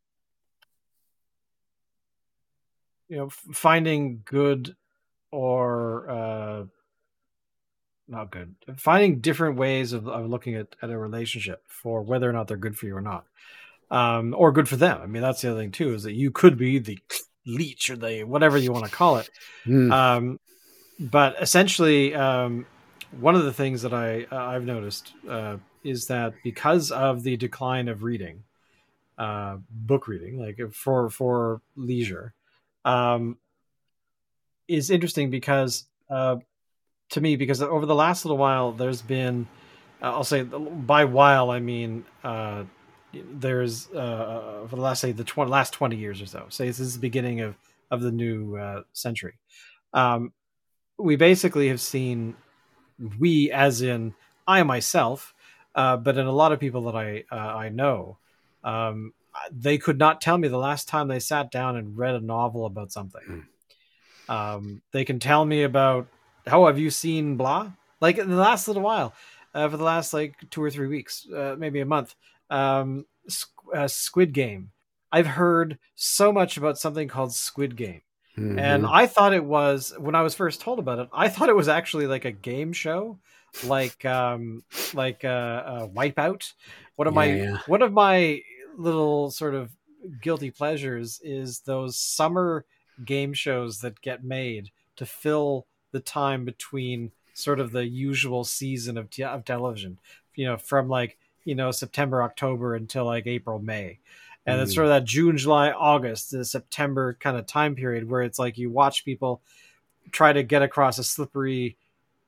you know, finding good or uh, not good, finding different ways of, of looking at, at a relationship for whether or not they're good for you or not, um, or good for them. I mean, that's the other thing too is that you could be the [SNIFFS] leech or the whatever you want to call it. Mm. Um, but essentially, um, one of the things that I uh, I've noticed uh, is that because of the decline of reading, uh, book reading, like for for leisure, um, is interesting because uh, to me because over the last little while there's been uh, I'll say by while I mean uh, there's uh, for the last say the 20, last 20 years or so. Say this is the beginning of of the new uh, century. Um, we basically have seen we as in I myself uh, but in a lot of people that I uh, I know um, they could not tell me the last time they sat down and read a novel about something um, they can tell me about how have you seen blah like in the last little while uh, for the last like two or three weeks uh, maybe a month um, uh, squid game i've heard so much about something called squid game Mhm. and i thought it was when i was first told about it i thought it was actually like a game show like um like uh, uh wipeout one of my Yeah, yeah. one of my little sort of guilty pleasures is those summer game shows that get made to fill the time between sort of the usual season of, te- of television you know from like you know september october until like april may and it's Mm. sort of that june july august the september kind of time period where it's like you watch people try to get across a slippery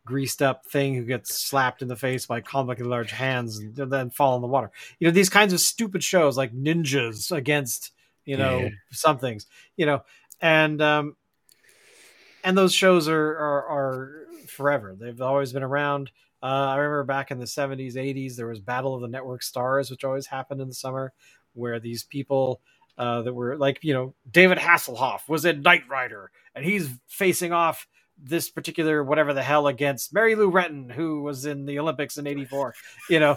greased up thing who gets slapped in the face by comically large hands and then fall in the water you know these kinds of stupid shows like ninjas against you know Yeah. some things you know and um and those shows are are, are forever. They've always been around. Uh, i remember back in the 70s 80s there was battle of the network stars which always happened in the summer where these people uh, that were like you know david hasselhoff was in knight rider and he's facing off this particular whatever the hell against mary lou retton who was in the olympics in 84 you know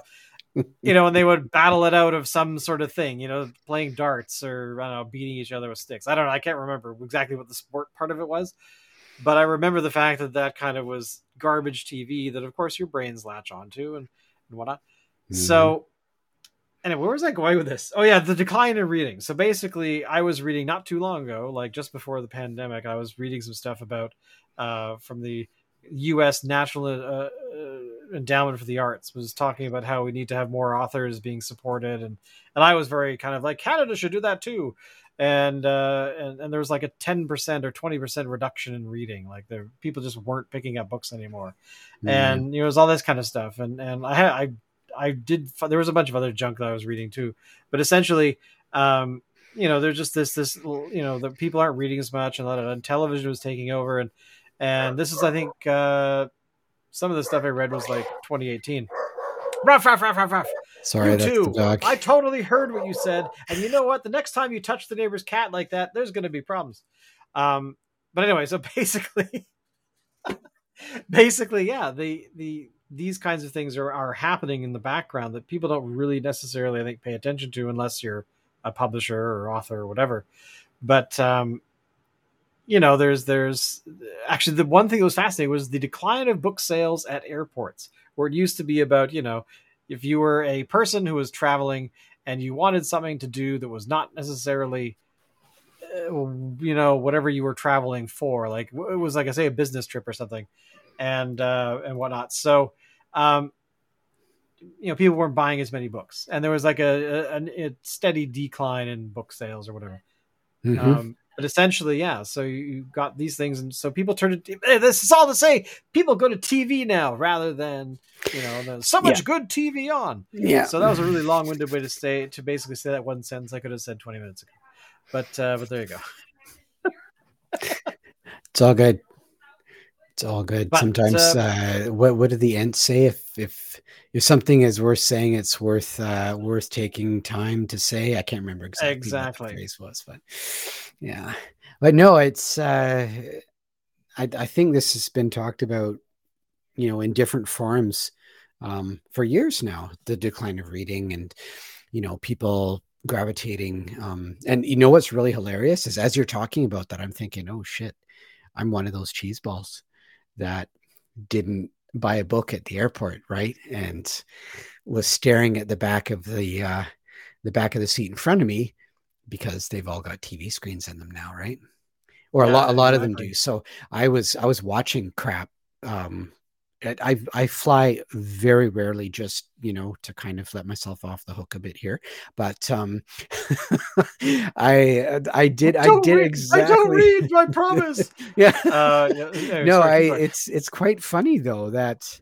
you know, and they would battle it out of some sort of thing, you know, playing darts or I don't know, beating each other with sticks. I don't know. I can't remember exactly what the sport part of it was, but I remember the fact that that kind of was garbage TV that, of course, your brains latch onto and, and whatnot. So, anyway, where was I going with this? Oh, yeah, the decline in reading. So basically, I was reading not too long ago, like just before the pandemic, I was reading some stuff about uh, from the U.S. National uh, uh, Endowment for the Arts was talking about how we need to have more authors being supported, and and I was very kind of like Canada should do that too, and uh, and and there was like a ten percent or twenty percent reduction in reading, like the people just weren't picking up books anymore, Mhm. and you know it was all this kind of stuff, and and I had I I did there was a bunch of other junk that I was reading too, but essentially. um you know, there's just this, this, you know, the people aren't reading as much, and, a lot of- and television was taking over, and and this is, I think, uh, some of the stuff I read was like 2018. Ruff, ruff, ruff, ruff, ruff. sorry, you too. the dog. I totally heard what you said, and you know what? The next time you touch the neighbor's cat like that, there's going to be problems. Um, but anyway, so [LAUGHS] basically, basically, yeah, the the these kinds of things are are happening in the background that people don't really necessarily, I think, pay attention to unless you're a publisher or author or whatever. But um, you know, there's there's actually the one thing that was fascinating was the decline of book sales at airports, where it used to be about you know, if you were a person who was traveling and you wanted something to do that was not necessarily uh, you know whatever you were traveling for like it was like i say a business trip or something and uh and whatnot so um you know people weren't buying as many books and there was like a, a, a steady decline in book sales or whatever Mhm. um but essentially yeah so you, got these things and so people turn to this is all to say people go to tv now rather than you know there's so much Yeah. good tv on yeah. so that was a really long-winded way to say to basically say that one sentence I could have said 20 minutes ago. But uh, but there you go. [LAUGHS] It's all good. It's all good. But, Sometimes, uh, what what did the ant say? If if if something is worth saying, it's worth uh, worth taking time to say. I can't remember exactly, Exactly. what the phrase was, but yeah. But no, it's. Uh, I I think this has been talked about, you know, in different forms um, for years now. The decline of reading, and you know, people gravitating. Um, and you know what's really hilarious is as you're talking about that, I'm thinking, oh shit, I'm one of those cheese balls that didn't buy a book at the airport, right? And was staring at the back of the uh, the back of the seat in front of me because they've all got TV screens in them now, right? Or yeah, a lot a lot exactly. of them do. So I was I was watching crap um, I I fly very rarely, just you know, to kind of let myself off the hook a bit here. But um, [LAUGHS] I I did I, I did read, exactly. I don't read. I [LAUGHS] promise. yeah. Uh, yeah no, sorry, I sorry. it's it's quite funny though that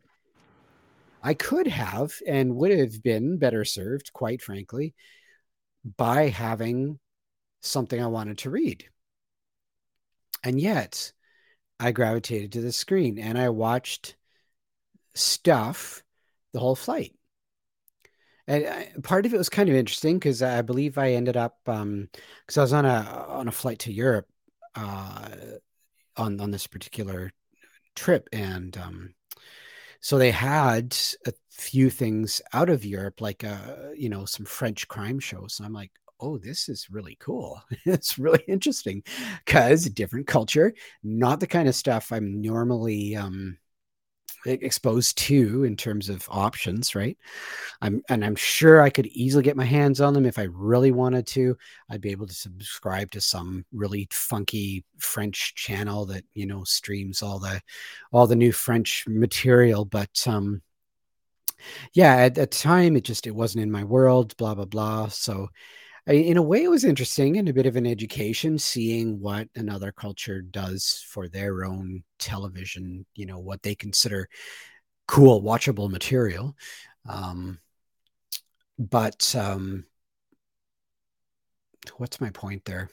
I could have and would have been better served, quite frankly, by having something I wanted to read, and yet. I gravitated to the screen and I watched stuff the whole flight. And I, part of it was kind of interesting because I believe I ended up um because um, I was on a on a flight to Europe uh, on on this particular trip, and um, so they had a few things out of Europe, like uh, you know some French crime shows. So I'm like, oh, this is really cool. [LAUGHS] it's really interesting because different culture, not the kind of stuff I'm normally um, exposed to in terms of options, right? I'm and I'm sure I could easily get my hands on them if I really wanted to. I'd be able to subscribe to some really funky French channel that you know streams all the all the new French material, but um yeah, at the time it just it wasn't in my world, blah blah blah. So in a way, it was interesting and a bit of an education seeing what another culture does for their own television, you know, what they consider cool, watchable material. Um, but um, what's my point there?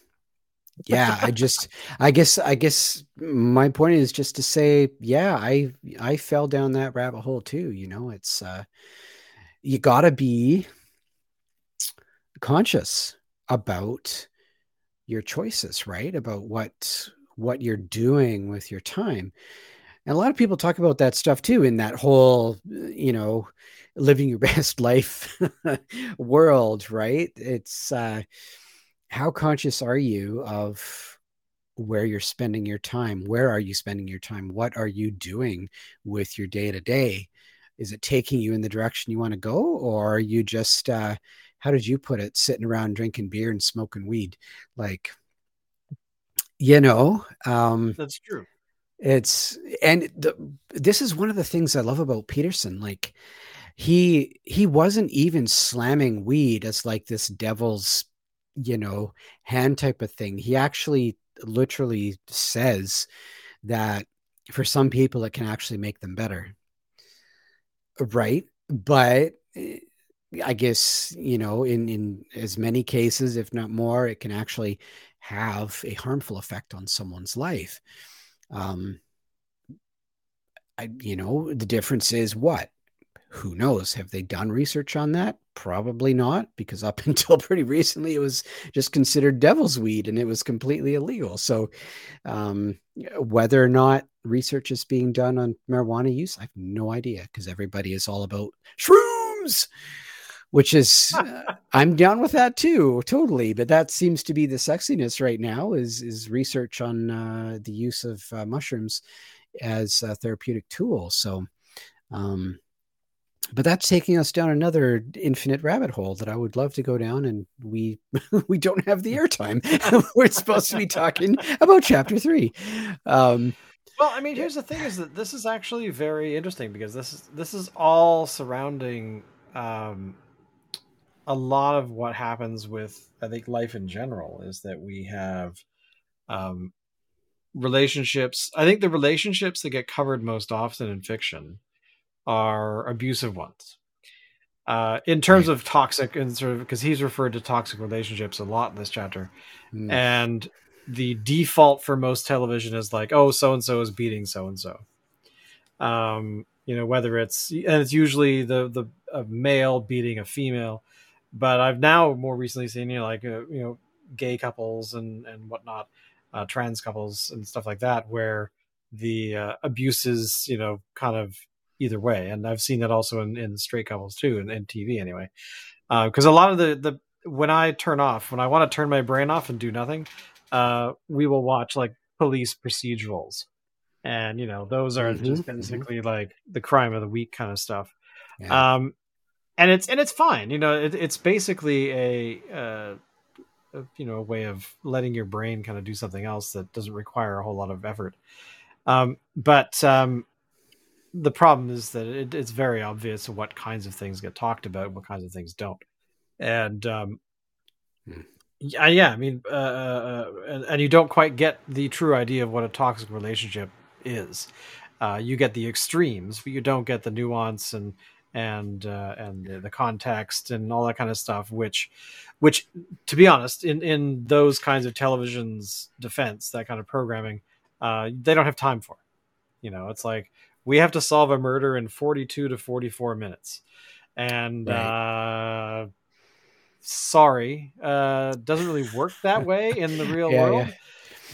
yeah i just [LAUGHS] i guess i guess my point is just to say yeah i i fell down that rabbit hole too you know it's uh you gotta be conscious about your choices, right? About what what you're doing with your time. And a lot of people talk about that stuff too in that whole, you know, living your [LAUGHS] best life world, right? It's uh how conscious are you of where you're spending your time? Where are you spending your time? What are you doing with your day to day? Is it taking you in the direction you want to go, or are you just uh, how did you put it sitting around drinking beer and smoking weed? Like you know um that's true. it's and the, this is one of the things i love about peterson like he he wasn't even slamming weed as like this devil's you know hand type of thing. He actually literally says that for some people it can actually make them better. Right? But eh, I guess, you know, in, in as many cases, if not more, it can actually have a harmful effect on someone's life. Um, I, you know, the difference is what? Who knows? Have they done research on that? Probably not, because up [LAUGHS] until pretty recently, it was just considered devil's weed and it was completely illegal. So, um, whether or not research is being done on marijuana use, I have no idea because everybody is all about shrooms which is uh, I'm down with that too, totally. But that seems to be the sexiness right now is is research on uh, the use of uh, mushrooms as a therapeutic tool. So, um, but that's taking us down another infinite rabbit hole that I would love to go down, and we [LAUGHS] we don't have the [LAUGHS] airtime. [LAUGHS] We're supposed to be talking about chapter three. Um, well, I mean, here's the thing: is that this is actually very interesting because this is this is all surrounding um, a lot of what happens with I think life in general is that we have um, relationships. I think the relationships that get covered most often in fiction are abusive ones. Uh, in terms right. of toxic and sort of because he's referred to toxic relationships a lot in this chapter, mm. and the default for most television is like, oh, so and so is beating so and so. Um, you know, whether it's and it's usually the the a male beating a female but I've now more recently seen you know like uh, you know gay couples and and whatnot, uh, trans couples and stuff like that where the uh, abuses you know kind of either way, and I've seen that also in, in straight couples too, in, in TV anyway, because uh, a lot of the the when I turn off, when I want to turn my brain off and do nothing, uh, we will watch like police procedurals, and you know those are Mhm, just mhm. basically like the crime of the week kind of stuff. Yeah. Um, and it's and it's fine. You know, it, it's basically a, uh, a you know a way of letting your brain kind of do something else that doesn't require a whole lot of effort. Um, but um, the problem is that it, it's very obvious what kinds of things get talked about, what kinds of things don't, and um, Hmm. yeah, yeah. I mean, uh, uh, and, and you don't quite get the true idea of what a toxic relationship is. Uh, you get the extremes, but you don't get the nuance and and uh, and the, the context and all that kind of stuff. Which, which, to be honest, in in those kinds of television's defense, that kind of programming, uh, they don't have time for. You know, it's like we have to solve a murder in forty two to forty four minutes, and uh, sorry, uh, doesn't really work that [LAUGHS] way in the real Yeah, world. yeah.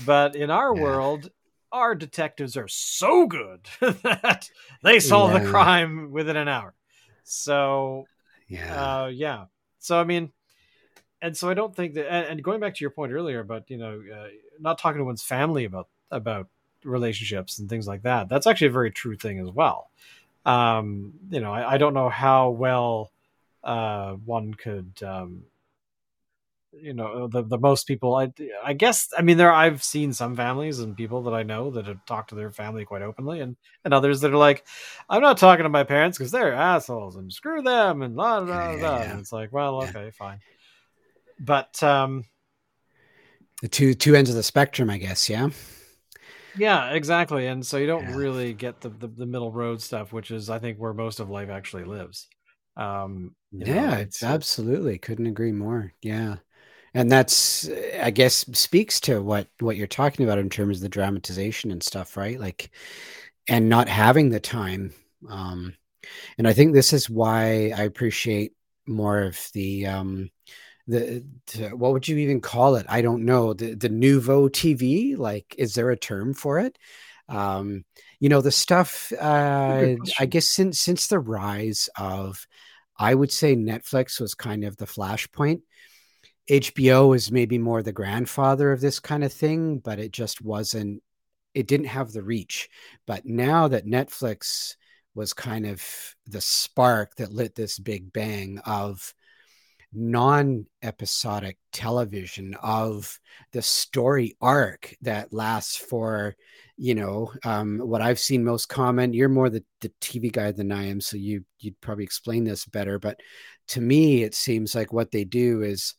But in our Yeah. world, our detectives are so good [LAUGHS] that they solve the crime within an hour. So yeah. uh, yeah. So I mean, and so I don't think that. And, and going back to your point earlier about you know uh, not talking to one's family about about relationships and things like that. That's actually a very true thing as well. Um, you know, I, I don't know how well uh, one could. Um, you know the the most people I I guess I mean there I've seen some families and people that I know that have talked to their family quite openly and and others that are like I'm not talking to my parents because they're assholes and screw them and blah blah blah yeah. and it's like well Yeah. okay fine but um the two two ends of the spectrum, I guess. Yeah. yeah exactly and so you don't Yeah. really get the, the the middle road stuff which is I think where most of life actually lives um you know, yeah, it's- absolutely. Couldn't agree more. Yeah. And that's I guess speaks to what what you're talking about in terms of the dramatization and stuff, right? Like and not having the time um and I think this is why I appreciate more of the um the, the what would you even call it? I don't know. The the nouveau TV, like is there a term for it? Um you know the stuff uh I guess since since the rise of I would say Netflix was kind of the flashpoint. HBO is maybe more the grandfather of this kind of thing, but it just wasn't, it didn't have the reach. But now that Netflix was kind of the spark that lit this big bang of non episodic television, of the story arc that lasts for, you know, um, what I've seen most common. You're more the, the TV guy than I am, so you you'd probably explain this better. But to me, it seems like what they do is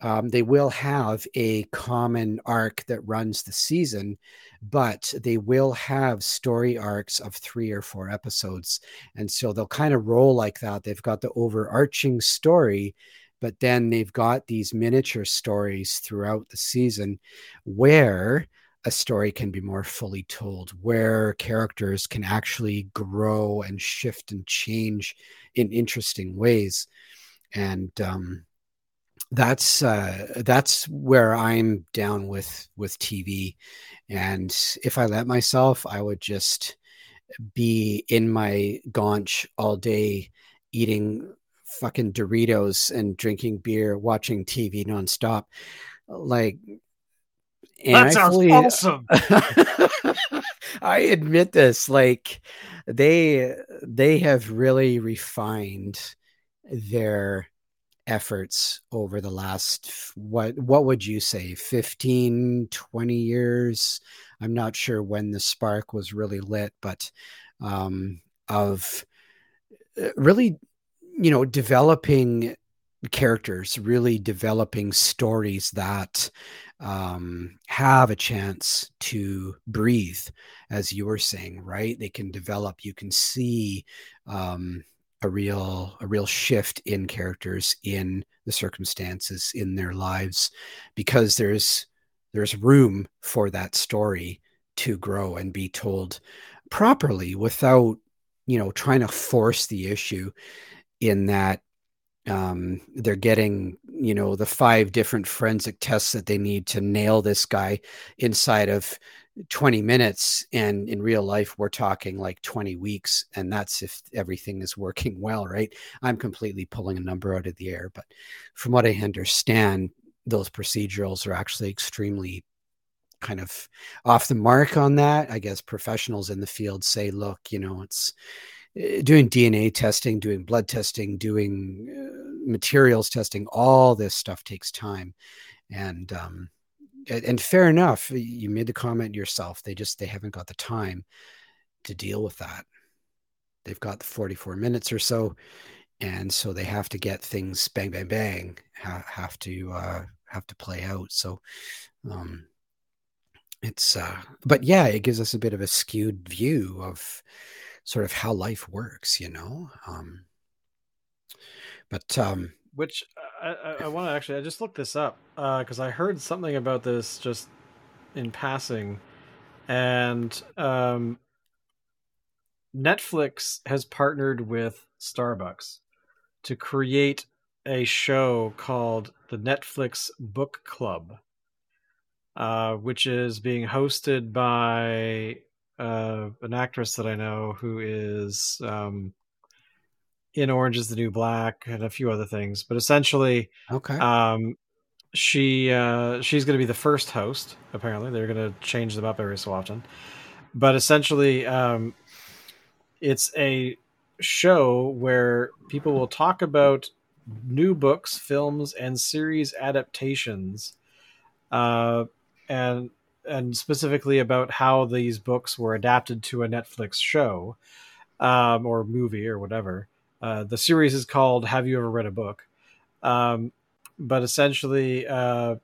um, they will have a common arc that runs the season, but they will have story arcs of three or four episodes. And so they'll kind of roll like that. They've got the overarching story, but then they've got these miniature stories throughout the season where a story can be more fully told, where characters can actually grow and shift and change in interesting ways. And, um, that's uh that's where i'm down with with tv and if i let myself i would just be in my gaunch all day eating fucking doritos and drinking beer watching tv nonstop. Like and that sounds fully- awesome. [LAUGHS] I admit this like they they have really refined their efforts over the last what what would you say 15 20 years? I'm not sure when the spark was really lit but um of uh, really you know developing characters really developing stories that um have a chance to breathe as you were saying right? They can develop you can see um a real a real shift in characters in the circumstances in their lives because there's there's room for that story to grow and be told properly without you know trying to force the issue in that um, they're getting you know the five different forensic tests that they need to nail this guy inside of 20 minutes and in real life we're talking like 20 weeks and that's if everything is working well right? I'm completely pulling a number out of the air but from what i understand those procedurals are actually extremely kind of off the mark on that. I guess professionals in the field say look you know it's eh, doing dna testing doing blood testing doing uh, materials testing all this stuff takes time. And um, and fair enough you made the comment yourself they just they haven't got the time to deal with that. They've got the 44 minutes or so and so they have to get things bang bang bang ha- have to uh have to play out. So um it's uh but yeah it gives us a bit of a skewed view of sort of how life works you know um but um which I, I, I want to actually I just looked this up because uh, I heard something about this just in passing, and um, Netflix has partnered with Starbucks to create a show called the Netflix Book Club, uh, which is being hosted by uh, an actress that I know who is um, in Orange is the New Black and a few other things. But essentially, okay, um, she uh, she's going to be the first host. Apparently, they're going to change them up every so often. But essentially, um, it's a show where people will talk about new books, films, and series adaptations, uh, and and specifically about how these books were adapted to a Netflix show um, or movie or whatever. Uh, the series is called "Have You Ever Read a Book?" Um, but essentially, uh,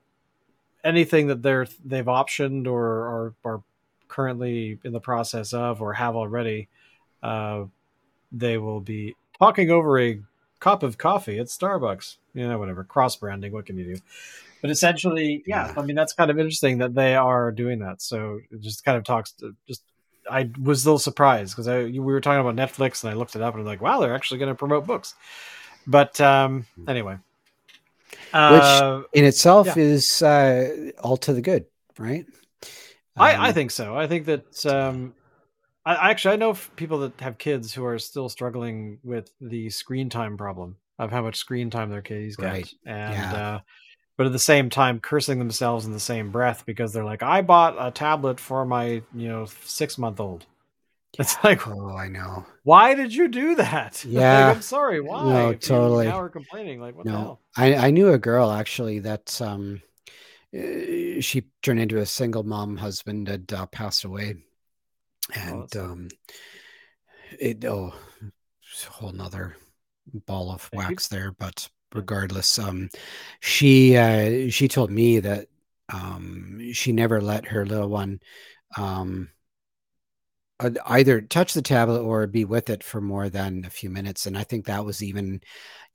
anything that they're they've optioned or, or are currently in the process of or have already, uh, they will be talking over a cup of coffee at Starbucks. You know, whatever cross branding. What can you do? But essentially, yeah, I mean that's kind of interesting that they are doing that. So it just kind of talks to just I was a little surprised because I we were talking about Netflix and I looked it up and I'm like, wow, they're actually going to promote books. But um, anyway, uh, which in itself yeah. is uh, all to the good, right? Um, I, I think so. I think that um, I actually I know people that have kids who are still struggling with the screen time problem of how much screen time their kids get, right. and yeah. uh, but at the same time cursing themselves in the same breath because they're like, I bought a tablet for my, you know, six month old. [LAUGHS] It's like, oh, I know. Why did you do that? [LAUGHS] Yeah, like, I'm sorry. Why? No, totally. Now we're complaining. Like, what the hell? I I knew a girl actually that um, uh, she turned into a single mom. Husband had uh, passed away, and oh, um, it oh, a whole nother ball of wax there. But regardless. Um, she uh, she told me that um, she never let her little one um, either touch the tablet or be with it for more than a few minutes. And I think that was even,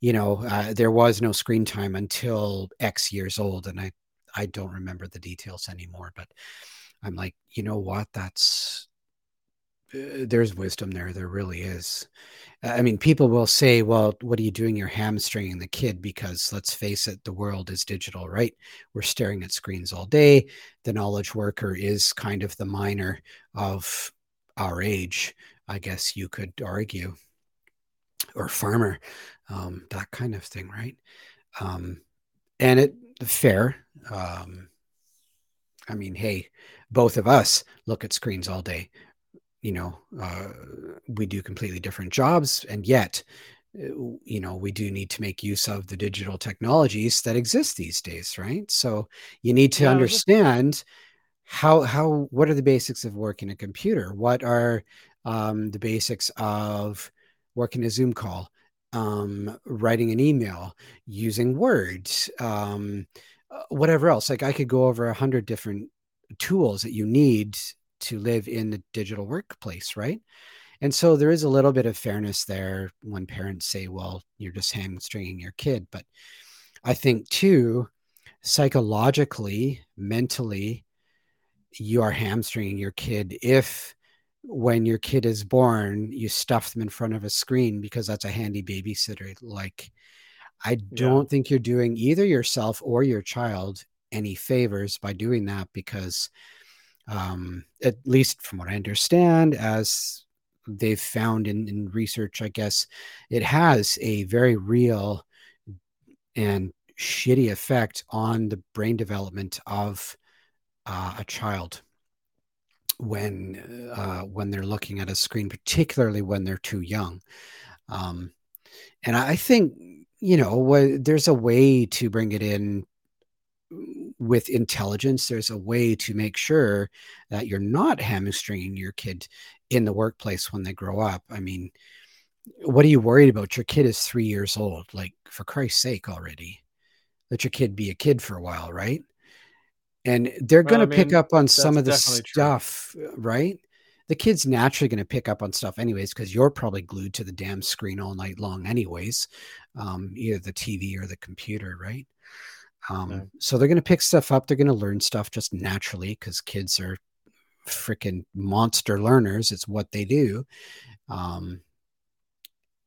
you know, uh, there was no screen time until X years old, and I I don't remember the details anymore. But I'm like, you know what? That's there's wisdom there. There really is. I mean, people will say, well, what are you doing? You're hamstringing the kid because let's face it, the world is digital, right? We're staring at screens all day. The knowledge worker is kind of the miner of our age, I guess you could argue, or farmer, um, that kind of thing, right? Um, and it fair. Um, I mean, hey, both of us look at screens all day you know uh, we do completely different jobs and yet uh, you know we do need to make use of the digital technologies that exist these days right? So you need to yeah, understand how how what are the basics of working a computer? What are um, the basics of working a zoom call um, writing an email using words um, uh, whatever else? Like i could go over a hundred different tools that you need to live in the digital workplace, right? And so there is a little bit of fairness there when parents say, well, you're just hamstringing your kid. But I think too, psychologically, mentally, you are hamstringing your kid if when your kid is born, you stuff them in front of a screen because that's a handy babysitter. Like, I don't yeah. think you're doing either yourself or your child any favors by doing that because um, at least from what I understand, as they've found in, in research, I guess it has a very real and shitty effect on the brain development of uh, a child when uh, when they're looking at a screen, particularly when they're too young. Um, and I think you know there's a way to bring it in with intelligence. There's a way to make sure that you're not hamstringing your kid in the workplace when they grow up. I mean, what are you worried about? Your kid is three years old. Like, for Christ's sake, already let your kid be a kid for a while, right? And they're going to pick up on some of the stuff, true. right? The kid's naturally going to pick up on stuff, anyways, because you're probably glued to the damn screen all night long, anyways, um, either the TV or the computer, right? Um. So they're going to pick stuff up. They're going to learn stuff just naturally because kids are freaking monster learners. It's what they do. Um,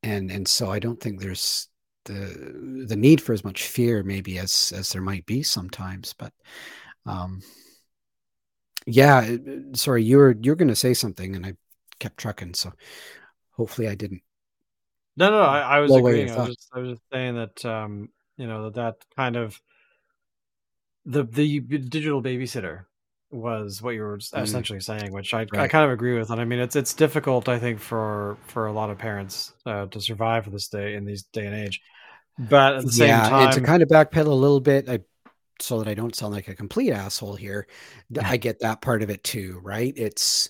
and and so I don't think there's the the need for as much fear maybe as as there might be sometimes. But um, yeah, sorry, you were you're going to say something, and I kept trucking. So hopefully I didn't. No, no, I, I was agreeing. I was, just, I was just saying that um, you know that that kind of the the digital babysitter was what you were mm. essentially mm. saying, which I, right. I kind of agree with. And I mean, it's it's difficult, I think, for for a lot of parents uh, to survive this day in these day and age. But at the same yeah, time, to kind of backpedal a little bit, I so that I don't sound like a complete asshole here, I get that part of it too, right? It's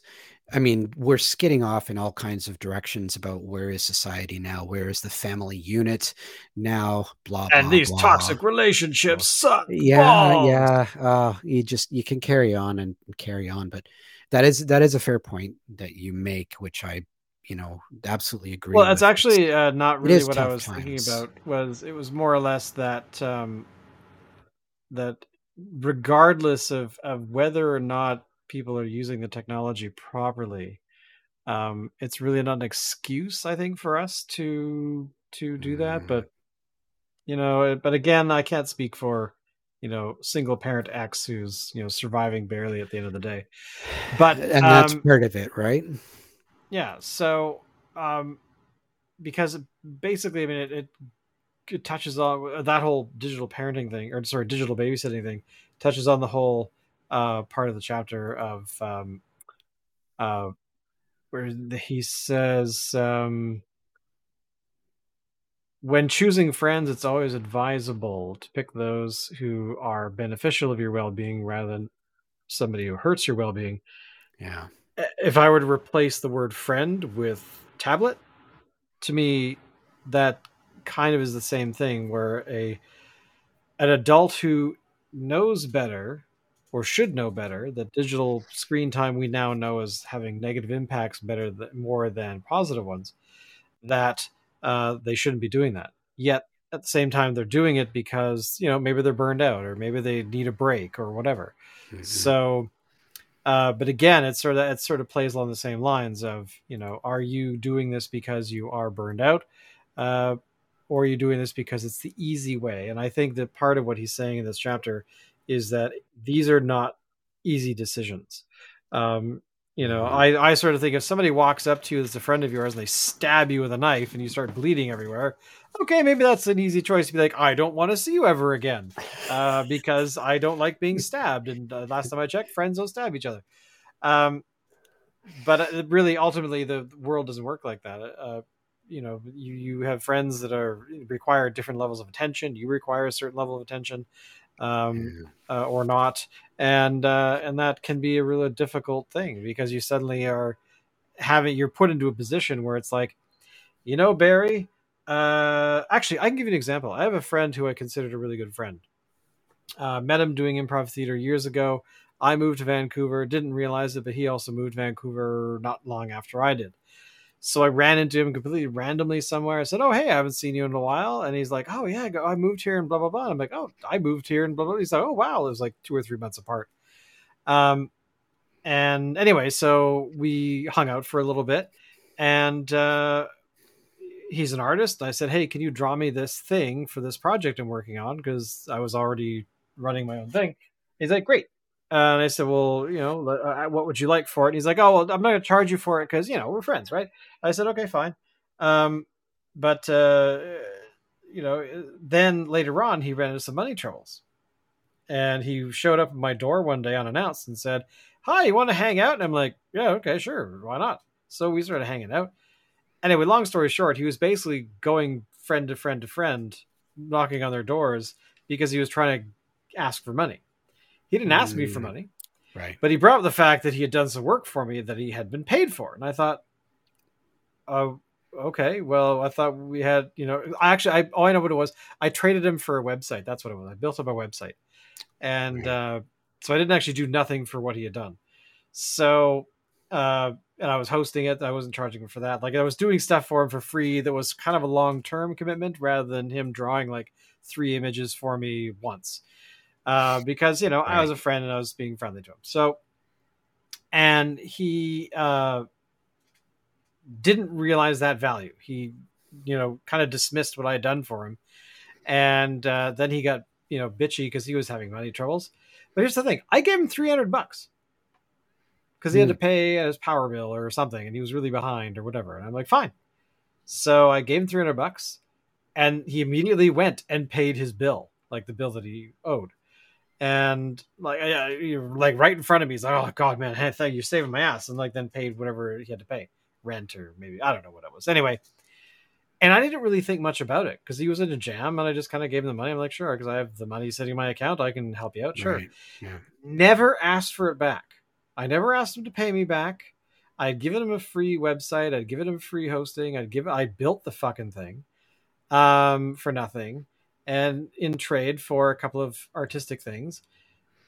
I mean, we're skidding off in all kinds of directions about where is society now, where is the family unit now, blah and blah. these blah. toxic relationships suck. Yeah, balls. yeah. Uh, you just you can carry on and carry on, but that is that is a fair point that you make, which I you know absolutely agree. Well, that's actually uh, not really what I was times. thinking about. Was it was more or less that um, that regardless of of whether or not people are using the technology properly. Um, it's really not an excuse i think for us to to do that but you know but again i can't speak for you know single parent x who's you know surviving barely at the end of the day. But [SIGHS] and that's um, part of it right? Yeah so um because basically i mean it, it, it touches on that whole digital parenting thing or sorry digital babysitting thing touches on the whole uh, part of the chapter of um, uh, where he says um, when choosing friends, it's always advisable to pick those who are beneficial of your well-being rather than somebody who hurts your well-being. Yeah. If I were to replace the word friend with tablet, to me, that kind of is the same thing. Where a an adult who knows better or should know better that digital screen time we now know is having negative impacts better than, more than positive ones that uh, they shouldn't be doing that. Yet at the same time they're doing it because you know maybe they're burned out or maybe they need a break or whatever. Mm-hmm. so uh, but again it sort of it sort of plays along the same lines of you know are you doing this because you are burned out uh, or are you doing this because it's the easy way? And i think that part of what he's saying in this chapter is that these are not easy decisions. Um, you know, mm-hmm. I, I sort of think if somebody walks up to you as a friend of yours and they stab you with a knife and you start bleeding everywhere, okay, maybe that's an easy choice to be like, I don't want to see you ever again uh, [LAUGHS] because I don't like being stabbed. And uh, last time I checked, friends don't stab each other. Um, but uh, really, ultimately, the world doesn't work like that. Uh, you know, you, you have friends that are require different levels of attention. You require a certain level of attention um, uh, or not, and uh, and that can be a really difficult thing because you suddenly are having you're put into a position where it's like, you know, Barry. Uh, actually, I can give you an example. I have a friend who I considered a really good friend. Uh, met him doing improv theater years ago. I moved to Vancouver, didn't realize it, but he also moved to Vancouver not long after I did. So I ran into him completely randomly somewhere. I said, "Oh, hey, I haven't seen you in a while." And he's like, "Oh yeah, I moved here and blah blah blah." And I'm like, "Oh, I moved here and blah blah." He's like, "Oh wow," it was like two or three months apart. Um, and anyway, so we hung out for a little bit, and uh, he's an artist. I said, "Hey, can you draw me this thing for this project I'm working on?" Because I was already running my own thing. He's like, "Great." And I said, well, you know, uh, what would you like for it? And he's like, oh, well, I'm not going to charge you for it because, you know, we're friends, right? I said, okay, fine. Um, but, uh, you know, then later on, he ran into some money troubles. And he showed up at my door one day unannounced and said, hi, you want to hang out? And I'm like, yeah, okay, sure. Why not? So we started hanging out. Anyway, long story short, he was basically going friend to friend to friend, knocking on their doors because he was trying to ask for money. He didn't ask mm, me for mm. money. Right. But he brought up the fact that he had done some work for me that he had been paid for. And I thought, oh, okay. Well, I thought we had, you know, I actually, I, all I know what it was. I traded him for a website. That's what it was. I built up a website. And right. uh, so I didn't actually do nothing for what he had done. So, uh, and I was hosting it. I wasn't charging him for that. Like I was doing stuff for him for free that was kind of a long term commitment rather than him drawing like three images for me once uh, because you know right. I was a friend and I was being friendly to him. So, and he uh, didn't realize that value. He, you know, kind of dismissed what I had done for him, and uh, then he got you know bitchy because he was having money troubles. But here's the thing: I gave him three hundred bucks because he mm. had to hmm. pay his power bill or something, and he was really behind or whatever. And I'm like, fine. So I gave him three hundred bucks, and he immediately went and paid his bill, like the bill that he owed and like yeah, you're like right in front of me. He's like, "Oh God, man, hey, thank you, saving my ass," and like then paid whatever he had to pay, rent or maybe I don't know what it was. Anyway, and I didn't really think much about it because he was in a jam, and I just kind of gave him the money. I'm like, sure, because I have the money sitting in my account, I can help you out. Sure. Right. Yeah. Never asked for it back. I never asked him to pay me back. I'd given him a free website. I'd given him free hosting. I'd give. I built the fucking thing, um, for nothing and in trade for a couple of artistic things.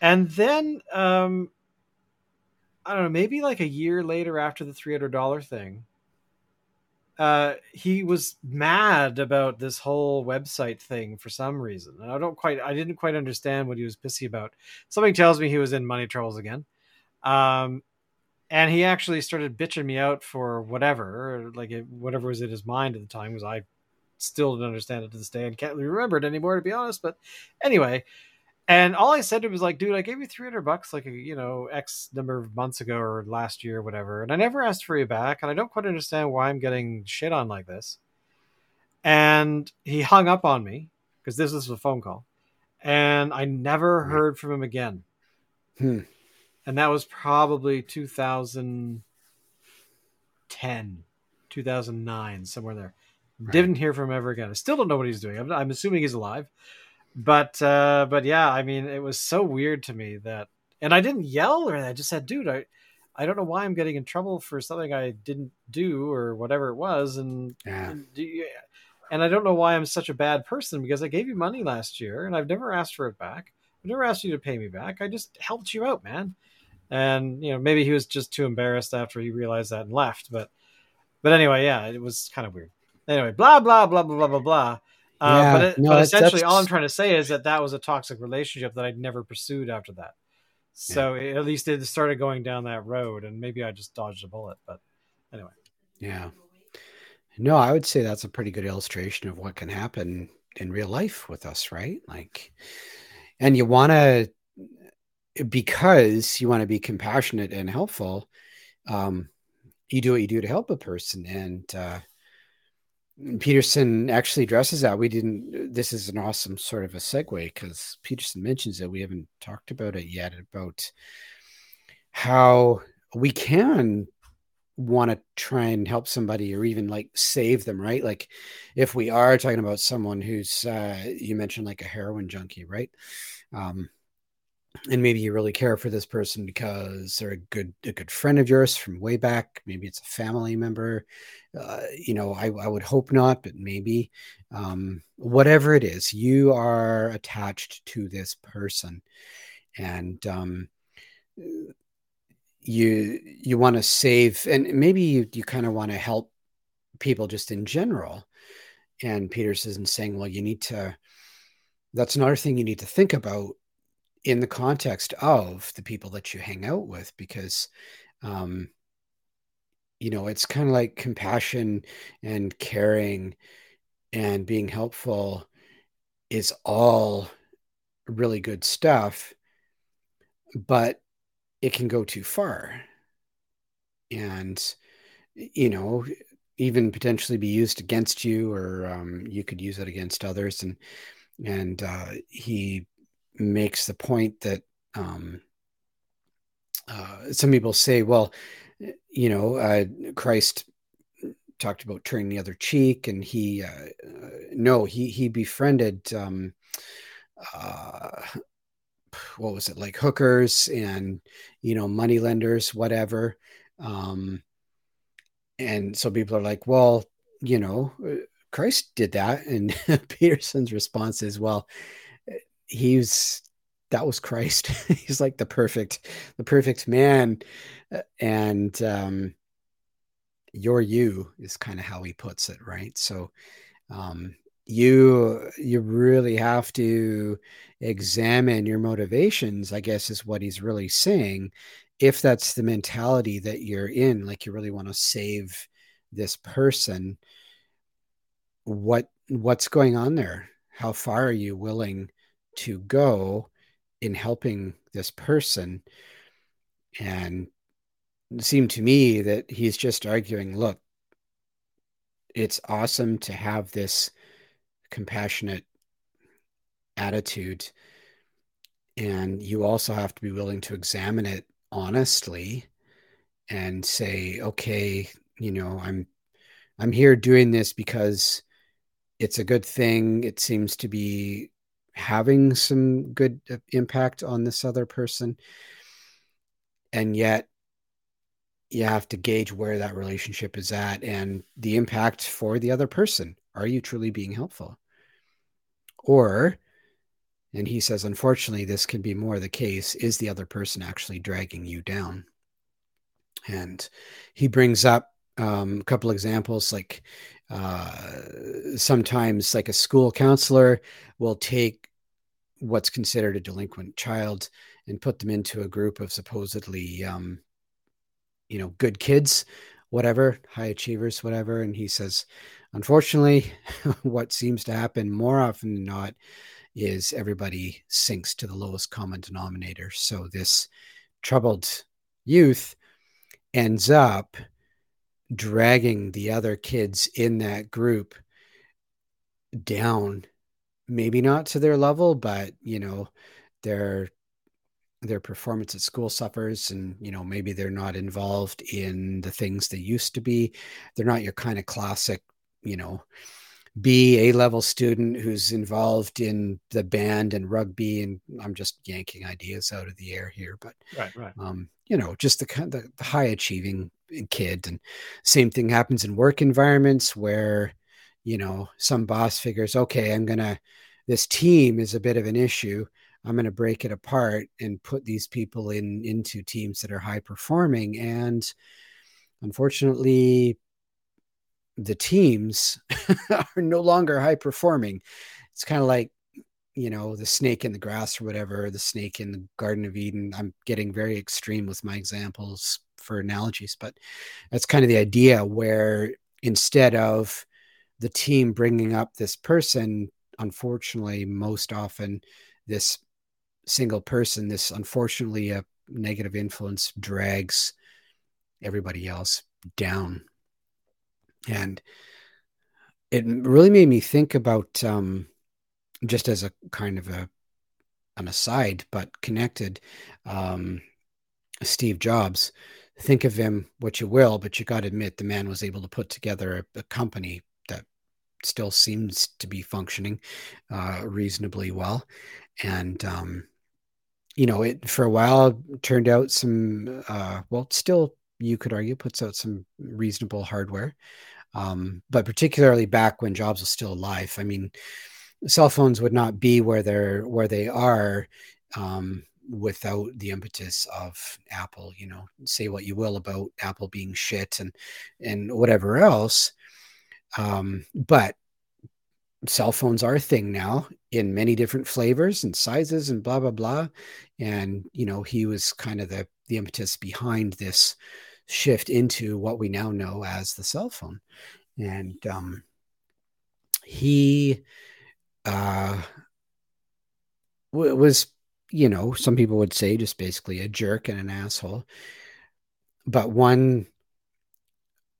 And then um I don't know, maybe like a year later after the $300 thing, uh he was mad about this whole website thing for some reason. And I don't quite I didn't quite understand what he was pissy about. Something tells me he was in money troubles again. Um and he actually started bitching me out for whatever, like whatever was in his mind at the time, because I still don't understand it to this day and can't remember it anymore, to be honest. But anyway, and all I said to him was like, dude, I gave you 300 bucks like, a, you know, X number of months ago or last year or whatever. And I never asked for you back. And I don't quite understand why I'm getting shit on like this. And he hung up on me because this was a phone call. And I never heard from him again. Hmm. And that was probably 2010, 2009, somewhere there. Right. Didn't hear from him ever again. I still don't know what he's doing. I'm, I'm assuming he's alive, but uh, but yeah, I mean, it was so weird to me that, and I didn't yell or anything. I just said, dude, I. I don't know why I'm getting in trouble for something I didn't do or whatever it was, and yeah. and, and I don't know why I'm such a bad person because I gave you money last year and I've never asked for it back. I never asked you to pay me back. I just helped you out, man. And you know, maybe he was just too embarrassed after he realized that and left. But but anyway, yeah, it was kind of weird. Anyway, blah blah blah blah blah blah blah. Uh, yeah, but, it, no, but essentially, all I'm trying to say is that that was a toxic relationship that I'd never pursued after that. So yeah. at least it started going down that road, and maybe I just dodged a bullet. But anyway, yeah. No, I would say that's a pretty good illustration of what can happen in real life with us, right? Like, and you want to, because you want to be compassionate and helpful, um, you do what you do to help a person. And, uh, Peterson actually addresses that. We didn't. This is an awesome sort of a segue because Peterson mentions that we haven't talked about it yet about how we can want to try and help somebody or even like save them, right? Like if we are talking about someone who's, uh, you mentioned like a heroin junkie, right? Um, and maybe you really care for this person because they're a good a good friend of yours from way back maybe it's a family member uh, you know I, I would hope not but maybe um, whatever it is you are attached to this person and um, you you want to save and maybe you, you kind of want to help people just in general. And Peterson's saying well you need to that's another thing you need to think about in the context of the people that you hang out with because um you know it's kind of like compassion and caring and being helpful is all really good stuff but it can go too far. And, you know, even potentially be used against you, or um, you could use it against others. And, and uh, he makes the point that um, uh, some people say, well, you know, uh, Christ talked about turning the other cheek, and he, uh, uh no, he he befriended um, uh, what was it like hookers and you know money lenders whatever. Um and so people are like well you know uh, christ did that. And [LAUGHS] peterson's response is well he's that was christ. [LAUGHS] He's like the perfect the perfect man. Uh, and um you're you is kind of how he puts it right? So um you you really have to examine your motivations i guess is what he's really saying. If that's the mentality that you're in like you really want to save this person what what's going on there? How far are you willing to go in helping this person and it seemed to me that he's just arguing look it's awesome to have this compassionate attitude. And you also have to be willing to examine it honestly and say, okay, you know, I'm I'm here doing this because it's a good thing. It seems to be having some good uh, impact on this other person. And yet you have to gauge where that relationship is at and the impact for the other person. Are you truly being helpful? Or, and he says, unfortunately, this can be more the case, is the other person actually dragging you down? And he brings up um, a couple examples like uh, sometimes like a school counselor will take what's considered a delinquent child and put them into a group of supposedly um, you know good kids whatever high achievers whatever and he says Unfortunately, [LAUGHS] what seems to happen more often than not is everybody sinks to the lowest common denominator. So this troubled youth ends up dragging the other kids in that group down maybe not to their level but you know their their performance at school suffers and you know maybe they're not involved in the things they used to be. They're not your kind of classic you know, be a level student who's involved in the band and rugby and i'm just yanking ideas out of the air here but right right. um you know just the kind of the high achieving kid and same thing happens in work environments where you know some boss figures okay i'm gonna this team is a bit of an issue i'm going to break it apart and put these people in into teams that are high performing and unfortunately the teams [LAUGHS] are no longer high performing. It's kind of like, you know, the snake in the grass or whatever, the snake in the Garden of Eden. I'm getting very extreme with my examples for analogies, but that's kind of the idea where instead of the team bringing up this person, unfortunately, most often this single person, this unfortunately a negative influence drags everybody else down. And it really made me think about um, just as a kind of a an aside but connected um, steve jobs think of him what you will but you got to admit the man was able to put together a, a company that still seems to be functioning uh, reasonably well and um, you know it for a while turned out some uh, well still you could argue puts out some reasonable hardware um, but particularly back when Jobs was still alive. I mean, cell phones would not be where they're where they are um, without the impetus of Apple. You know, say what you will about Apple being shit and and whatever else, um, but cell phones are a thing now in many different flavors and sizes and blah blah blah. And you know, he was kind of the the impetus behind this shift into what we now know as the cell phone. And um, he uh, was, you know, some people would say just basically a jerk and an asshole. But one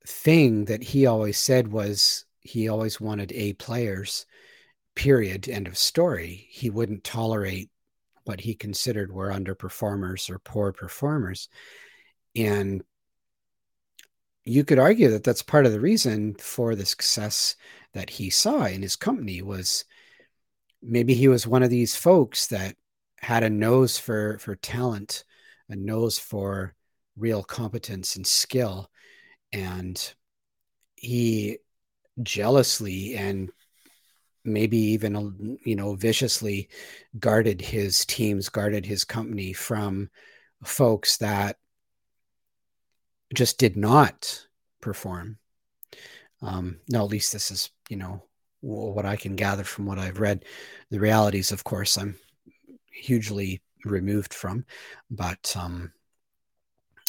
thing that he always said was he always wanted A players, period, end of story. He wouldn't tolerate what he considered were underperformers or poor performers. And you could argue that that's part of the reason for the success that he saw in his company was maybe he was one of these folks that had a nose for for talent a nose for real competence and skill. And he jealously and maybe even you know viciously guarded his teams guarded his company from folks that just did not perform. Um now at least this is you know what i can gather from what i've read. The realities of course i'm hugely removed from but um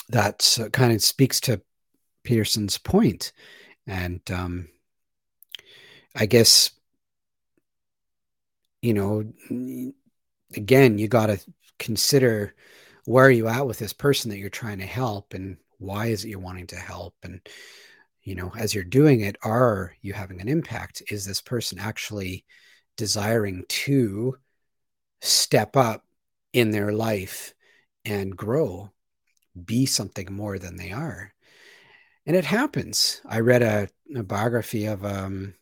that uh, kind of speaks to peterson's point. And um i guess you know, again, you got to consider where are you at with this person that you're trying to help and why is it you're wanting to help? And you know as you're doing it are you having an impact? Is this person actually desiring to step up in their life and grow be something more than they are. And it happens. I read a, a biography of um,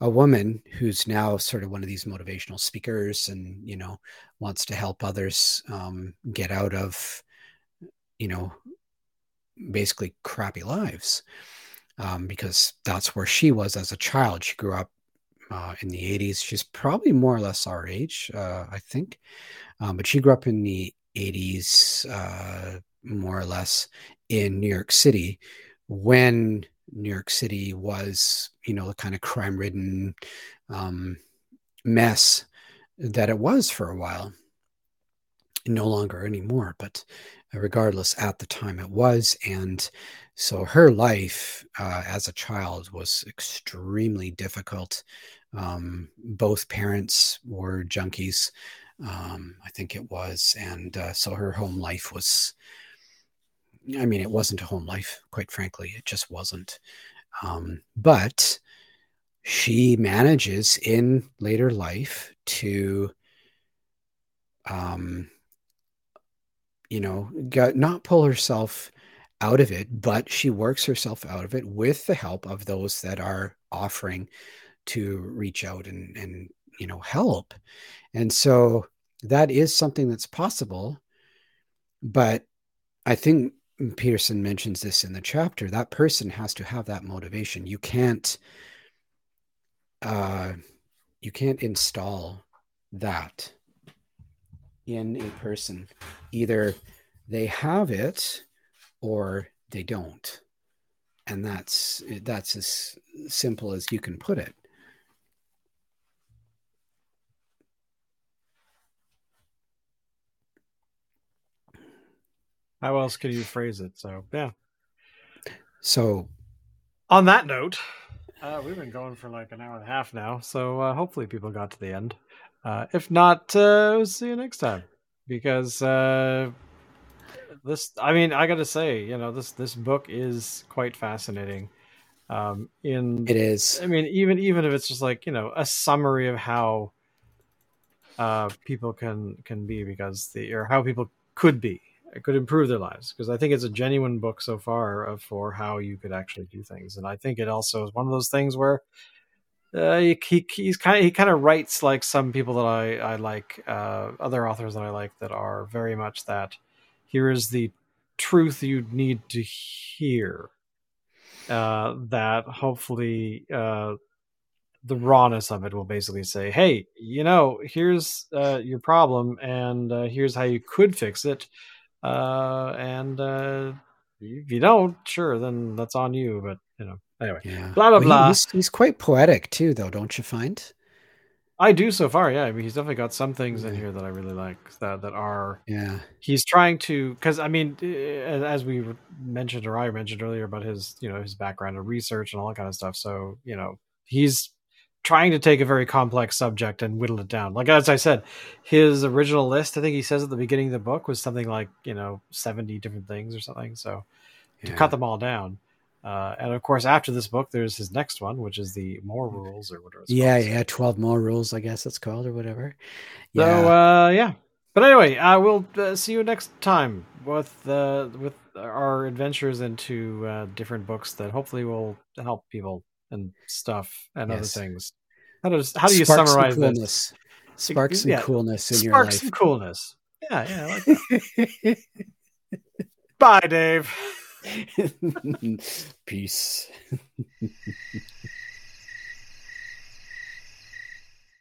a woman who's now sort of one of these motivational speakers and you know wants to help others um, get out of you know basically crappy lives um, because that's where she was as a child. She grew up uh, in the 80s she's probably more or less our age uh, i think um, but she grew up in the 80s uh, more or less in new york city when New York City was, you know, the kind of crime ridden um, mess that it was for a while. No longer anymore, but regardless, at the time it was. And so her life uh, as a child was extremely difficult. Um, both parents were junkies, um, I think it was. And uh, so her home life was I mean, it wasn't a home life, quite frankly. It just wasn't. Um, but she manages in later life to, um, you know, get, not pull herself out of it, but she works herself out of it with the help of those that are offering to reach out and, and you know, help. And so that is something that's possible. But I think Peterson mentions this in the chapter, that person has to have that motivation. You can't uh you can't install that in a person. Either they have it or they don't. And that's that's as simple as you can put it. How else could you phrase it? So yeah. So, on that note, uh, we've been going for like an hour and a half now, so uh, hopefully people got to the end. Uh, if not, uh, we'll see you next time. Because uh, this, I mean, I got to say, you know, this this book is quite fascinating. Um, in it is. I mean, even even if it's just like you know a summary of how uh, people can can be, because the or how people could be it could improve their lives because I think it's a genuine book so far for how you could actually do things, and I think it also is one of those things where uh, he, he, he's kind of he kind of writes like some people that I I like, uh, other authors that I like that are very much that here is the truth you need to hear. Uh, that hopefully uh, the rawness of it will basically say, "Hey, you know, here's uh, your problem, and uh, here's how you could fix it." Uh, and uh, if you don't, sure, then that's on you. But you know, anyway, yeah. blah blah well, blah. He's, he's, quite poetic too, though, don't you find? I do so far, yeah. I mean, he's definitely got some things yeah. in here that I really like that that are. Yeah. He's trying to, because I mean, as we mentioned or I mentioned earlier about his, you know, his background in research and all that kind of stuff. So you know, he's trying to take a very complex subject and whittle it down. Like as I said, his original list, I think he says at the beginning of the book, was something like you know seventy different things or something. So to cut them all down. Uh, and of course, after this book, there's his next one, which is the More Rules or whatever. It's yeah, called. yeah, twelve more rules, I guess it's called or whatever. So Yeah, uh, yeah. But anyway, I will uh, see you next time with uh, with our adventures into uh, different books that hopefully will help people and stuff and other things. How does how do you Spark some summarize this? coolness? Spark some Yeah, coolness in your life. coolness. Yeah, yeah. Like. [LAUGHS] Bye, Dave. [LAUGHS] Peace. [LAUGHS]